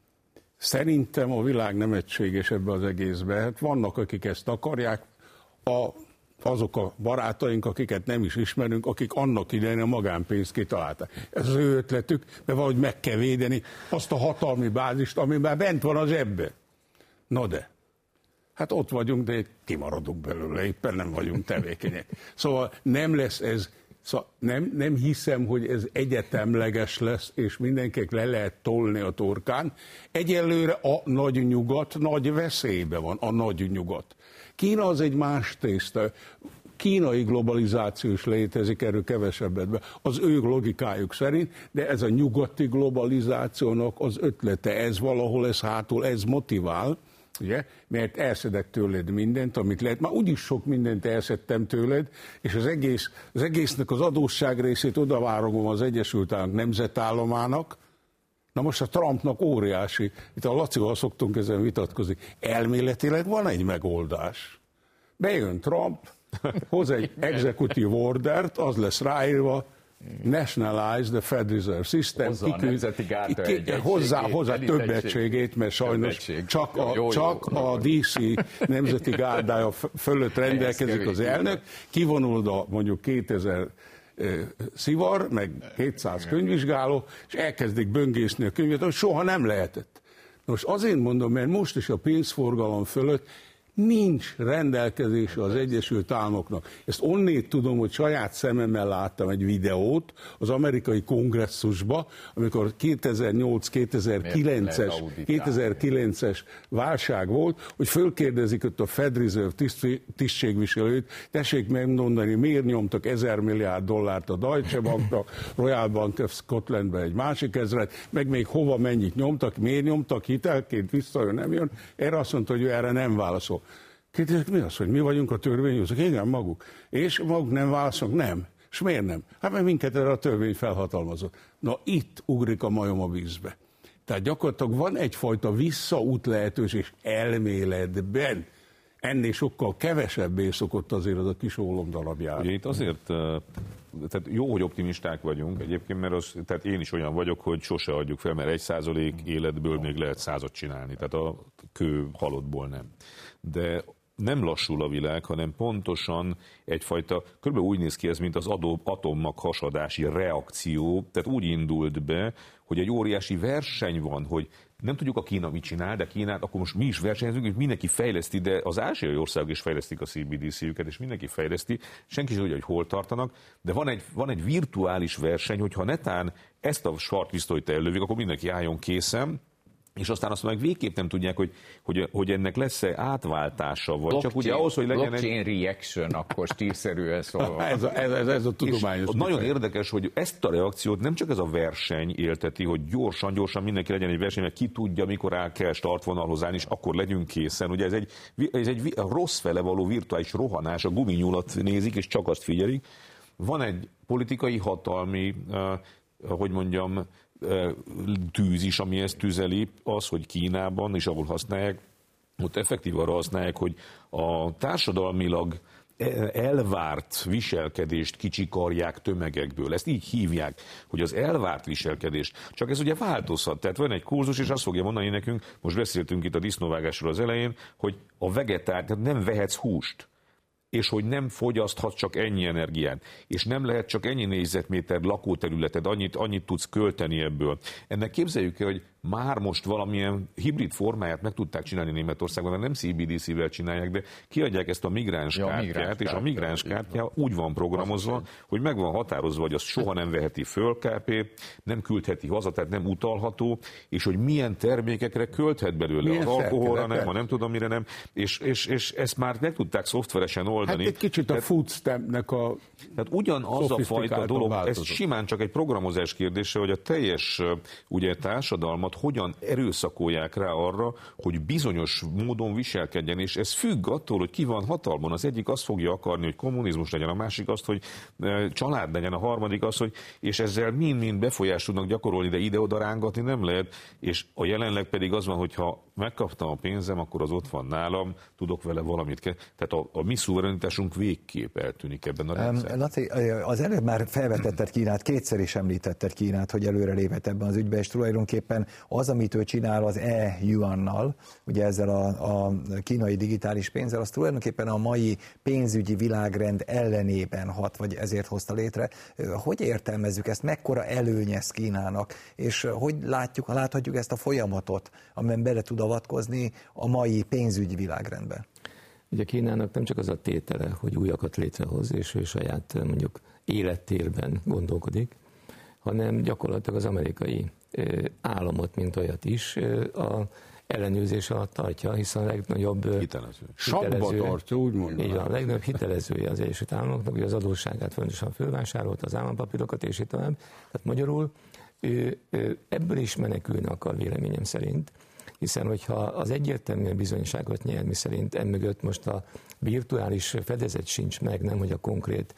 Szerintem a világ nem egységes ebbe az egészbe. Hát vannak, akik ezt akarják, a, azok a barátaink, akiket nem is ismerünk, akik annak idején a magánpénzt kitalálták. Ez az ő ötletük, de valahogy meg kell védeni azt a hatalmi bázist, ami már bent van az ebbe. Na de, hát ott vagyunk, de kimaradunk belőle, éppen nem vagyunk tevékenyek. Szóval nem lesz ez Szóval nem, nem hiszem, hogy ez egyetemleges lesz, és mindenkinek le lehet tolni a torkán. Egyelőre a nagy nyugat nagy veszélybe van, a nagy nyugat. Kína az egy más tészta. Kínai globalizáció is létezik, erről kevesebbet be, az ő logikájuk szerint, de ez a nyugati globalizációnak az ötlete, ez valahol, ez hátul, ez motivál, ugye? mert elszedek tőled mindent, amit lehet. Már úgyis sok mindent elszedtem tőled, és az, egész, az egésznek az adósság részét odavárogom az Egyesült Államok nemzetállomának, Na most a Trumpnak óriási, itt a Lacival szoktunk ezen vitatkozni, elméletileg van egy megoldás. Bejön Trump, hoz egy executive ordert, az lesz ráírva, nationalize the Fed Reserve System, hozzá kiküld, ki, ki, hozzá, hozzá több egységét, mert sajnos csak a, jó, csak jó. a DC nemzeti gárdája fölött rendelkezik az elnök, kivonul a mondjuk 2000 szivar, meg 700 könyvvizsgáló, és elkezdik böngészni a könyvet, hogy soha nem lehetett. Most azért mondom, mert most is a pénzforgalom fölött nincs rendelkezése az Egyesült Államoknak. Ezt onnét tudom, hogy saját szememmel láttam egy videót az amerikai kongresszusba, amikor 2008-2009-es 2009-es válság volt, hogy fölkérdezik ott a Fed Reserve tisztségviselőt, tessék megmondani, miért nyomtak 1000 milliárd dollárt a Deutsche Banknak, Royal Bank of Scotlandbe egy másik ezret, meg még hova mennyit nyomtak, miért nyomtak, hitelként visszajön, nem jön. Erre azt mondta, hogy ő erre nem válaszol. Kérdezik, mi az, hogy mi vagyunk a törvényhozók? Igen, maguk. És maguk nem válaszolnak? Nem. És miért nem? Hát mert minket erre a törvény felhatalmazott. Na itt ugrik a majom a vízbe. Tehát gyakorlatilag van egyfajta visszaút lehetőség elméletben. Ennél sokkal kevesebbé szokott azért az a kis ólom darabjára. Ugye itt azért tehát jó, hogy optimisták vagyunk egyébként, mert az, tehát én is olyan vagyok, hogy sose adjuk fel, mert egy százalék életből még lehet százat csinálni, tehát a kő halottból nem. De nem lassul a világ, hanem pontosan egyfajta, kb. úgy néz ki ez, mint az adó, atommag hasadási reakció, tehát úgy indult be, hogy egy óriási verseny van, hogy nem tudjuk a Kína mit csinál, de Kínát, akkor most mi is versenyezünk, és mindenki fejleszti, de az ázsiai országok is fejlesztik a CBDC-üket, és mindenki fejleszti, senki sem tudja, hogy hol tartanak, de van egy, van egy virtuális verseny, hogyha netán ezt a sartpisztolyt ellövik, akkor mindenki álljon készen, és aztán azt meg végképp nem tudják, hogy, hogy, hogy ennek lesz-e átváltása, vagy blockchain, csak ugye ahhoz, hogy legyen blockchain egy... reaction, akkor stílszerűen szólva. [laughs] ez, a, ez, ez, ez a tudományos. nagyon érdekes, hogy ezt a reakciót nem csak ez a verseny élteti, hogy gyorsan, gyorsan mindenki legyen egy verseny, mert ki tudja, mikor áll kell startvonalhoz állni, és akkor legyünk készen. Ugye ez egy, ez egy rossz fele való virtuális rohanás, a guminyulat nézik, és csak azt figyelik. Van egy politikai hatalmi, hogy mondjam, tűz is, ami ezt tüzeli, az, hogy Kínában, és ahol használják, ott effektív arra használják, hogy a társadalmilag elvárt viselkedést kicsikarják tömegekből. Ezt így hívják, hogy az elvárt viselkedést. Csak ez ugye változhat. Tehát van egy kurzus, és azt fogja mondani nekünk, most beszéltünk itt a disznóvágásról az elején, hogy a vegetár, tehát nem vehetsz húst és hogy nem fogyaszthat csak ennyi energiát, és nem lehet csak ennyi négyzetméter lakóterületed, annyit, annyit tudsz költeni ebből. Ennek képzeljük el, hogy már most valamilyen hibrid formáját meg tudták csinálni Németországban, mert nem CBDC-vel csinálják, de kiadják ezt a migráns ja, kártyát, migráns és a migráns kártya úgy van programozva, hogy meg van határozva, hogy az soha nem veheti föl KP, nem küldheti haza, tehát nem utalható, és hogy milyen termékekre költhet belőle, milyen az alkoholra nem, ha nem tudom mire nem, és, és, és ezt már meg tudták szoftveresen oldani. Hát egy kicsit a food stamp-nek a Tehát ugyanaz a fajta dolog, változott. ez simán csak egy programozás kérdése, hogy a teljes ugye társadalmat hogyan erőszakolják rá arra, hogy bizonyos módon viselkedjen, és ez függ attól, hogy ki van hatalmon. Az egyik azt fogja akarni, hogy kommunizmus legyen, a másik azt, hogy e, család legyen, a harmadik az, hogy és ezzel mind-mind befolyást tudnak gyakorolni, de ide-oda rángatni nem lehet, és a jelenleg pedig az van, hogy ha megkaptam a pénzem, akkor az ott van nálam, tudok vele valamit. Ke- tehát a, a mi szuverenitásunk végképp eltűnik ebben a rendszerben. Laci, az előbb már felvetetted Kínát, kétszer is említetted Kínát, hogy előre lépett ebben az ügyben, és tulajdonképpen az, amit ő csinál az e-yuannal, ugye ezzel a, a kínai digitális pénzzel, az tulajdonképpen a mai pénzügyi világrend ellenében hat, vagy ezért hozta létre. Hogy értelmezzük ezt? Mekkora előny ez Kínának? És hogy látjuk, láthatjuk ezt a folyamatot, amiben bele tud avatkozni a mai pénzügyi világrendbe? Ugye Kínának nem csak az a tétele, hogy újakat létrehoz, és ő saját mondjuk élettérben gondolkodik, hanem gyakorlatilag az amerikai államot, mint olyat is a ellenőrzés alatt tartja, hiszen a legnagyobb hitelező. Sabba tartja, úgy mondom. Így a legnagyobb hitelezője az Egyesült Államoknak, hogy az adósságát fontosan fölvásárolt, az állampapírokat és így tovább. Tehát magyarul ő, ő ebből is menekülne akar véleményem szerint, hiszen hogyha az egyértelműen bizonyságot nyer, mi szerint emögött most a virtuális fedezet sincs meg, nem hogy a konkrét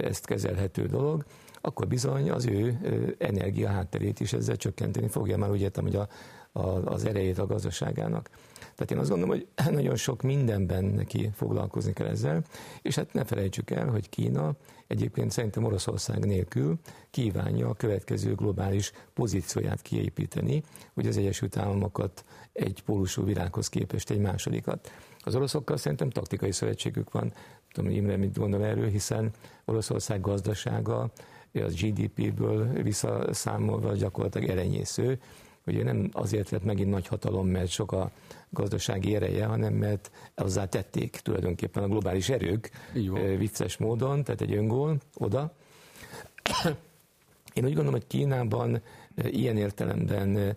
ezt kezelhető dolog, akkor bizony az ő energia hátterét is ezzel csökkenteni fogja, már úgy értem, hogy a, a, az erejét a gazdaságának. Tehát én azt gondolom, hogy [clears throat] nagyon sok mindenben neki foglalkozni kell ezzel, és hát ne felejtsük el, hogy Kína egyébként szerintem Oroszország nélkül kívánja a következő globális pozícióját kiépíteni, hogy az Egyesült Államokat egy pólusú világhoz képest egy másodikat. Az oroszokkal szerintem taktikai szövetségük van, tudom, Imre mit gondol erről, hiszen Oroszország gazdasága az GDP-ből visszaszámolva gyakorlatilag elenyésző. Ugye nem azért lett megint nagy hatalom, mert sok a gazdasági ereje, hanem mert hozzá tették tulajdonképpen a globális erők vicces módon, tehát egy öngól oda. Én úgy gondolom, hogy Kínában ilyen értelemben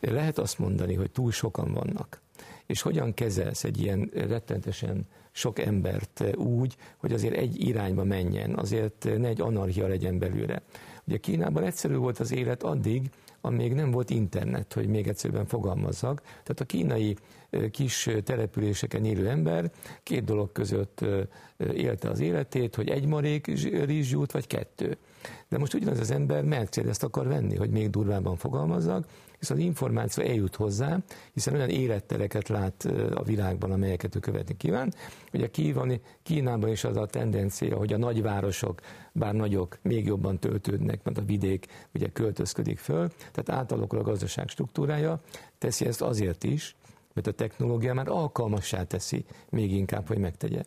lehet azt mondani, hogy túl sokan vannak. És hogyan kezelsz egy ilyen rettentesen sok embert úgy, hogy azért egy irányba menjen, azért ne egy anarchia legyen belőle. Ugye Kínában egyszerű volt az élet addig, amíg nem volt internet, hogy még egyszerűen fogalmazzak. Tehát a kínai kis településeken élő ember két dolog között élte az életét, hogy egy marék rizs jut, vagy kettő. De most ugyanaz az ember Mercedes-t akar venni, hogy még durvábban fogalmazzak, hiszen az információ eljut hozzá, hiszen olyan élettereket lát a világban, amelyeket ő követni kíván. Ugye Kínában is az a tendencia, hogy a nagyvárosok, bár nagyok, még jobban töltődnek, mert a vidék ugye költözködik föl, tehát átalakul a gazdaság struktúrája, teszi ezt azért is, mert a technológia már alkalmassá teszi még inkább, hogy megtegye.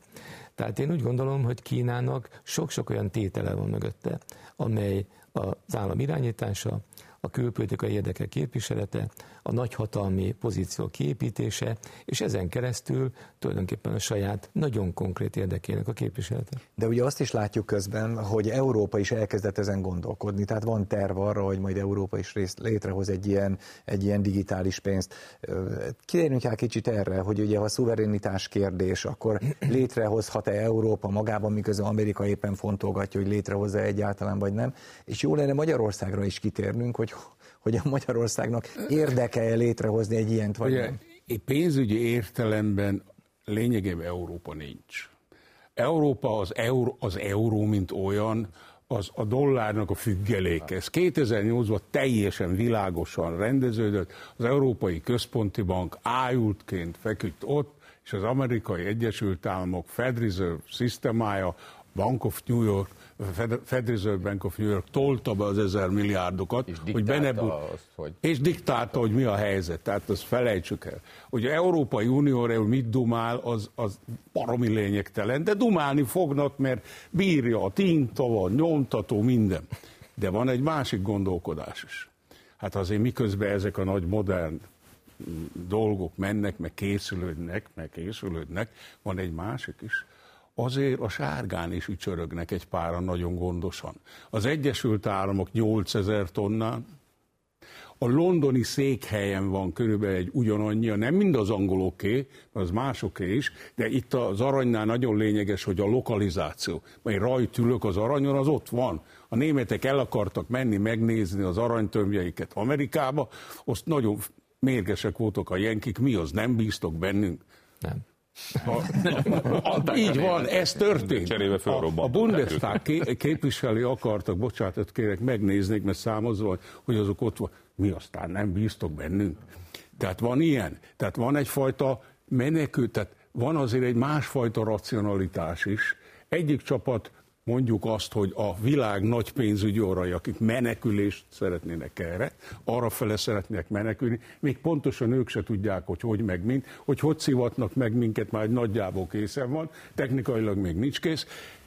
Tehát én úgy gondolom, hogy Kínának sok-sok olyan tétele van mögötte, amely az állam irányítása, a külpolitikai érdekek képviselete, a nagyhatalmi pozíció kiépítése, és ezen keresztül tulajdonképpen a saját nagyon konkrét érdekének a képviselete. De ugye azt is látjuk közben, hogy Európa is elkezdett ezen gondolkodni, tehát van terv arra, hogy majd Európa is részt, létrehoz egy ilyen, egy ilyen digitális pénzt. Kérjünk el kicsit erre, hogy ugye ha szuverenitás kérdés, akkor létrehozhat-e Európa magában, miközben Amerika éppen fontolgatja, hogy létrehozza egyáltalán, vagy nem. És jó lenne Magyarországra is kitérnünk, hogy hogy a Magyarországnak érdeke-e létrehozni egy ilyent, vagy Ugye, nem? Pénzügyi értelemben lényegében Európa nincs. Európa az euró, az euró mint olyan, az a dollárnak a függeléke. Ez 2008-ban teljesen világosan rendeződött. Az Európai Központi Bank ájultként feküdt ott, és az amerikai Egyesült Államok Fed Reserve szisztemája, Bank of New York Fed Reserve Bank of New York tolta be az ezer milliárdokat, és hogy benebú... azt, hogy... és diktálta, hogy mi a helyzet. Tehát azt felejtsük el. Hogy Európai Unióról mit dumál, az, az baromi lényegtelen, de dumálni fognak, mert bírja a tinta, van, nyomtató, minden. De van egy másik gondolkodás is. Hát azért miközben ezek a nagy modern dolgok mennek, meg készülődnek, meg készülődnek, van egy másik is, azért a sárgán is ücsörögnek egy páran nagyon gondosan. Az Egyesült Államok 8000 tonnán, a londoni székhelyen van körülbelül egy ugyanannyi, nem mind az angoloké, az másoké is, de itt az aranynál nagyon lényeges, hogy a lokalizáció. Majd rajt ülök az aranyon, az ott van. A németek el akartak menni megnézni az aranytömbjeiket Amerikába, azt nagyon mérgesek voltak a jenkik, mi az, nem bíztok bennünk? Nem. A, a, [laughs] így van, ez történt. Cserébe a, a Bundestag képviselő akartak, bocsánatot kérek, megnéznék, mert számozva, hogy azok ott van. Mi aztán nem bíztok bennünk. Tehát van ilyen. Tehát van egyfajta menekült, tehát van azért egy másfajta racionalitás is. Egyik csapat mondjuk azt, hogy a világ nagy pénzügyi orrai, akik menekülést szeretnének erre, arra fele szeretnének menekülni, még pontosan ők se tudják, hogy hogy meg mind, hogy hogy szivatnak meg minket, már egy nagyjából készen van, technikailag még nincs kész,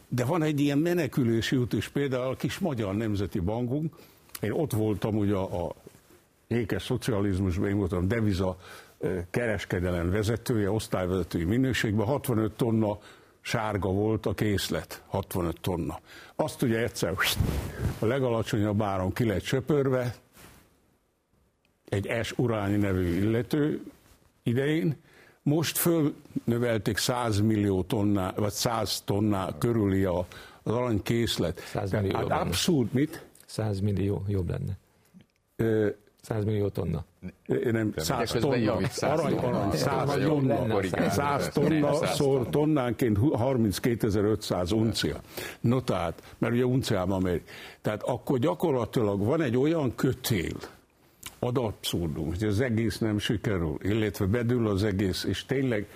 de van egy ilyen menekülési út is, például a kis Magyar Nemzeti Bankunk, én ott voltam ugye a, a ékes szocializmusban, én voltam deviza kereskedelem vezetője, osztályvezetői minőségben, 65 tonna sárga volt a készlet, 65 tonna. Azt ugye egyszer a legalacsonyabb áron ki lett söpörve, egy S. Urányi nevű illető idején, most fölnövelték 100 millió tonná, vagy 100 tonná körüli a, az aranykészlet. 100 millió hát abszurd, mit? 100 millió jobb lenne. 100 millió tonna. Nem, 100 tonna, arany, arany, 100 tonna, 100 tonna szor tonnánként 32.500 uncia. No tehát, mert ugye unciában megy. Tehát akkor gyakorlatilag van egy olyan kötél, ad abszurdum, hogy az egész nem sikerül, illetve bedül az egész, és tényleg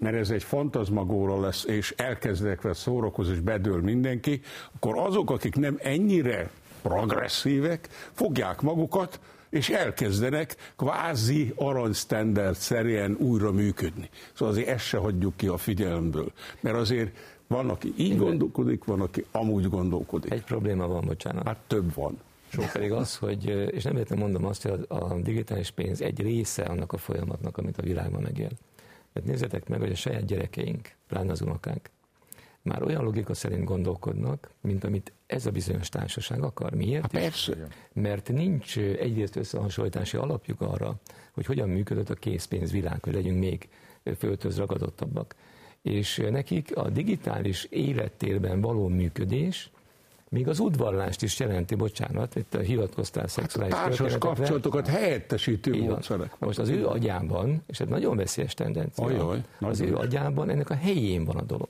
mert ez egy fantazmagóra lesz, és elkezdek vele szórakozni, és bedől mindenki, akkor azok, akik nem ennyire progresszívek, fogják magukat, és elkezdenek kvázi aranysztenderd szerűen újra működni. Szóval azért ezt se hagyjuk ki a figyelemből. Mert azért van, aki így gondolkodik, van, aki amúgy gondolkodik. Egy probléma van, bocsánat. Hát több van. Sok pedig az, hogy, és nem értem mondom azt, hogy a digitális pénz egy része annak a folyamatnak, amit a világban megél. Tehát nézzétek meg, hogy a saját gyerekeink, pláne az unokák, már olyan logika szerint gondolkodnak, mint amit ez a bizonyos társaság akar. Miért? Hát persze. Mert nincs egyrészt összehasonlítási alapjuk arra, hogy hogyan működött a készpénz világ, hogy legyünk még földhöz ragadottabbak. És nekik a digitális élettérben való működés, még az udvarlást is jelenti, bocsánat, itt hivatkoztál szexuális hát társas kapcsolatokat helyettesítő módszerek. Most az ő agyában, és ez nagyon veszélyes tendencia, Ajaj, az ő agyában ennek a helyén van a dolog.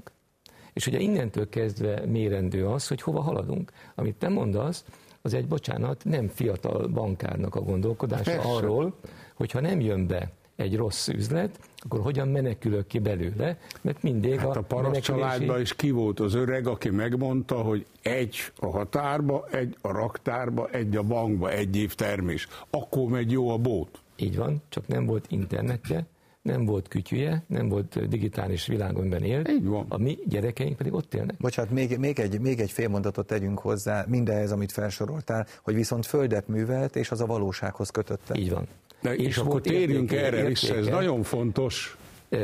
És ugye innentől kezdve mérendő az, hogy hova haladunk. Amit te mondasz, az egy, bocsánat, nem fiatal bankárnak a gondolkodása Persze. arról, hogyha nem jön be egy rossz üzlet, akkor hogyan menekülök ki belőle, mert mindig hát a, a paraszt családban is ki volt az öreg, aki megmondta, hogy egy a határba, egy a raktárba, egy a bankba, egy év termés. Akkor megy jó a bót. Így van, csak nem volt internetje, nem volt kütyüje, nem volt digitális világon élt, Így van. a mi gyerekeink pedig ott élnek. Bocsánat, még, még, egy, még egy fél mondatot tegyünk hozzá mindehhez, amit felsoroltál, hogy viszont földet művelt, és az a valósághoz kötötte. Így van. De, és, és akkor térjünk értéke, erre vissza, ez nagyon fontos.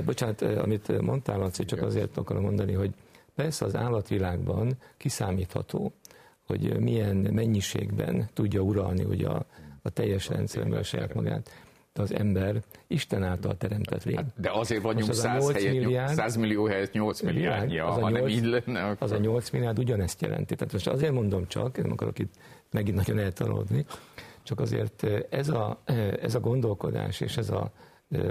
Bocsánat, amit mondtál, Laci, csak azért akarom mondani, hogy persze az állatvilágban kiszámítható, hogy milyen mennyiségben tudja uralni ugye a, a teljes rendszerben a saját magát az ember Isten által teremtett lény. Hát, de azért vagyunk 100, helyet, milliárd, 100 millió helyett 8 milliárdja, az ha 8, nem így lenne. Akkor... Az a 8 milliárd ugyanezt jelenti. Tehát most azért mondom csak, nem akarok itt megint nagyon eltanulni, csak azért ez a, ez a gondolkodás és ez a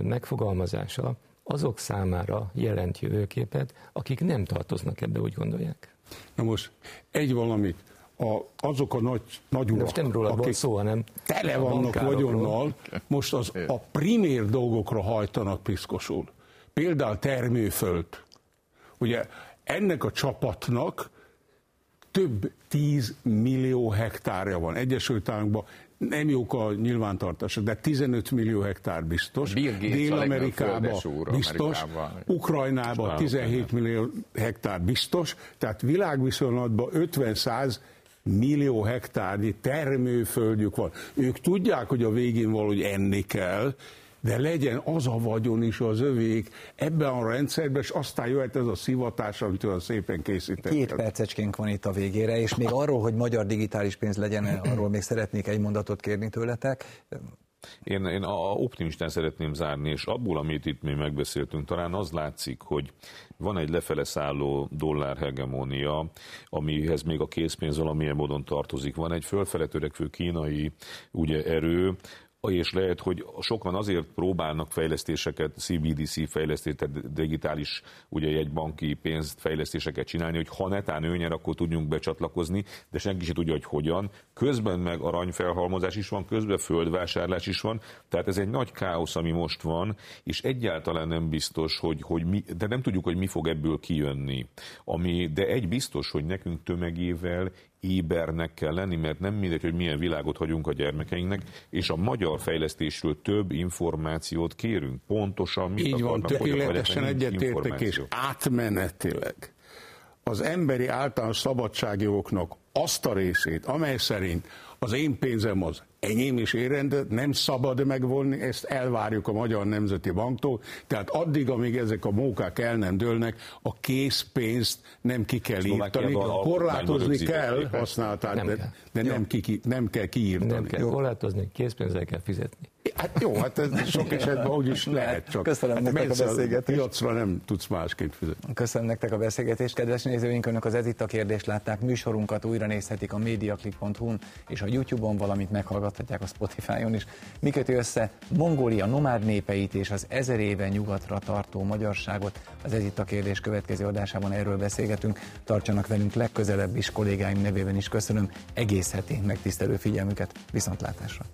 megfogalmazása azok számára jelent jövőképet, akik nem tartoznak ebbe, úgy gondolják. Na most egy valamit, a, azok a nagy, nagy urak, most nem róla akik szó, hanem tele vannak vagyonnal, most az a primér dolgokra hajtanak piszkosul. Például termőföld. Ugye ennek a csapatnak több tíz millió hektárja van. Egyesült Államokban nem jók a nyilvántartások, de 15 millió hektár biztos. Dél-Amerikában biztos, Ukrajnában 17 millió hektár biztos, tehát világviszonylatban 50-100 millió hektárnyi termőföldjük van. Ők tudják, hogy a végén valahogy enni kell, de legyen az a vagyon is az övék ebben a rendszerben, és aztán jöhet ez a szivatás, amit olyan szépen készítettek. Két percecskénk van itt a végére, és még arról, hogy magyar digitális pénz legyen, arról még szeretnék egy mondatot kérni tőletek. Én, én a optimistán szeretném zárni, és abból, amit itt mi megbeszéltünk, talán az látszik, hogy van egy lefele szálló dollárhegemónia, amihez még a készpénz valamilyen módon tartozik. Van egy fölfele törekvő kínai ugye, erő, és lehet, hogy sokan azért próbálnak fejlesztéseket, CBDC fejlesztést, tehát digitális ugye jegybanki pénzt fejlesztéseket csinálni, hogy ha netán ő nyer, akkor tudjunk becsatlakozni, de senki sem tudja, hogy hogyan. Közben meg aranyfelhalmozás is van, közben földvásárlás is van, tehát ez egy nagy káosz, ami most van, és egyáltalán nem biztos, hogy, hogy mi, de nem tudjuk, hogy mi fog ebből kijönni. Ami, de egy biztos, hogy nekünk tömegével ébernek kell lenni, mert nem mindegy, hogy milyen világot hagyunk a gyermekeinknek, és a magyar fejlesztésről több információt kérünk. Pontosan mit Így van, tökéletesen egyetértek, és átmenetileg az emberi általános szabadságjogoknak azt a részét, amely szerint az én pénzem az enyém is érendő, nem szabad megvonni, ezt elvárjuk a Magyar Nemzeti Banktól, tehát addig, amíg ezek a mókák el nem dőlnek, a készpénzt nem ki kell írtani, korlátozni kell használatát, nem de, kell. de nem, ki, nem kell kiírtani. Nem kell korlátozni, készpénzzel kell fizetni. Hát jó, hát ez sok esetben úgy is lehet csak. Köszönöm hát nektek a beszélgetést. Piacra nem tudsz másként fizetni. Köszönöm nektek a beszélgetést, kedves nézőink, önök az Ez itt a kérdést látták. Műsorunkat újra nézhetik a mediaclick.hu-n és a YouTube-on, valamint meghallgathatják a Spotify-on is. Mi köti össze Mongólia nomád népeit és az ezer éve nyugatra tartó magyarságot. Az Ez itt a kérdés következő adásában erről beszélgetünk. Tartsanak velünk legközelebb is, kollégáim nevében is köszönöm egész heti megtisztelő figyelmüket. Viszontlátásra!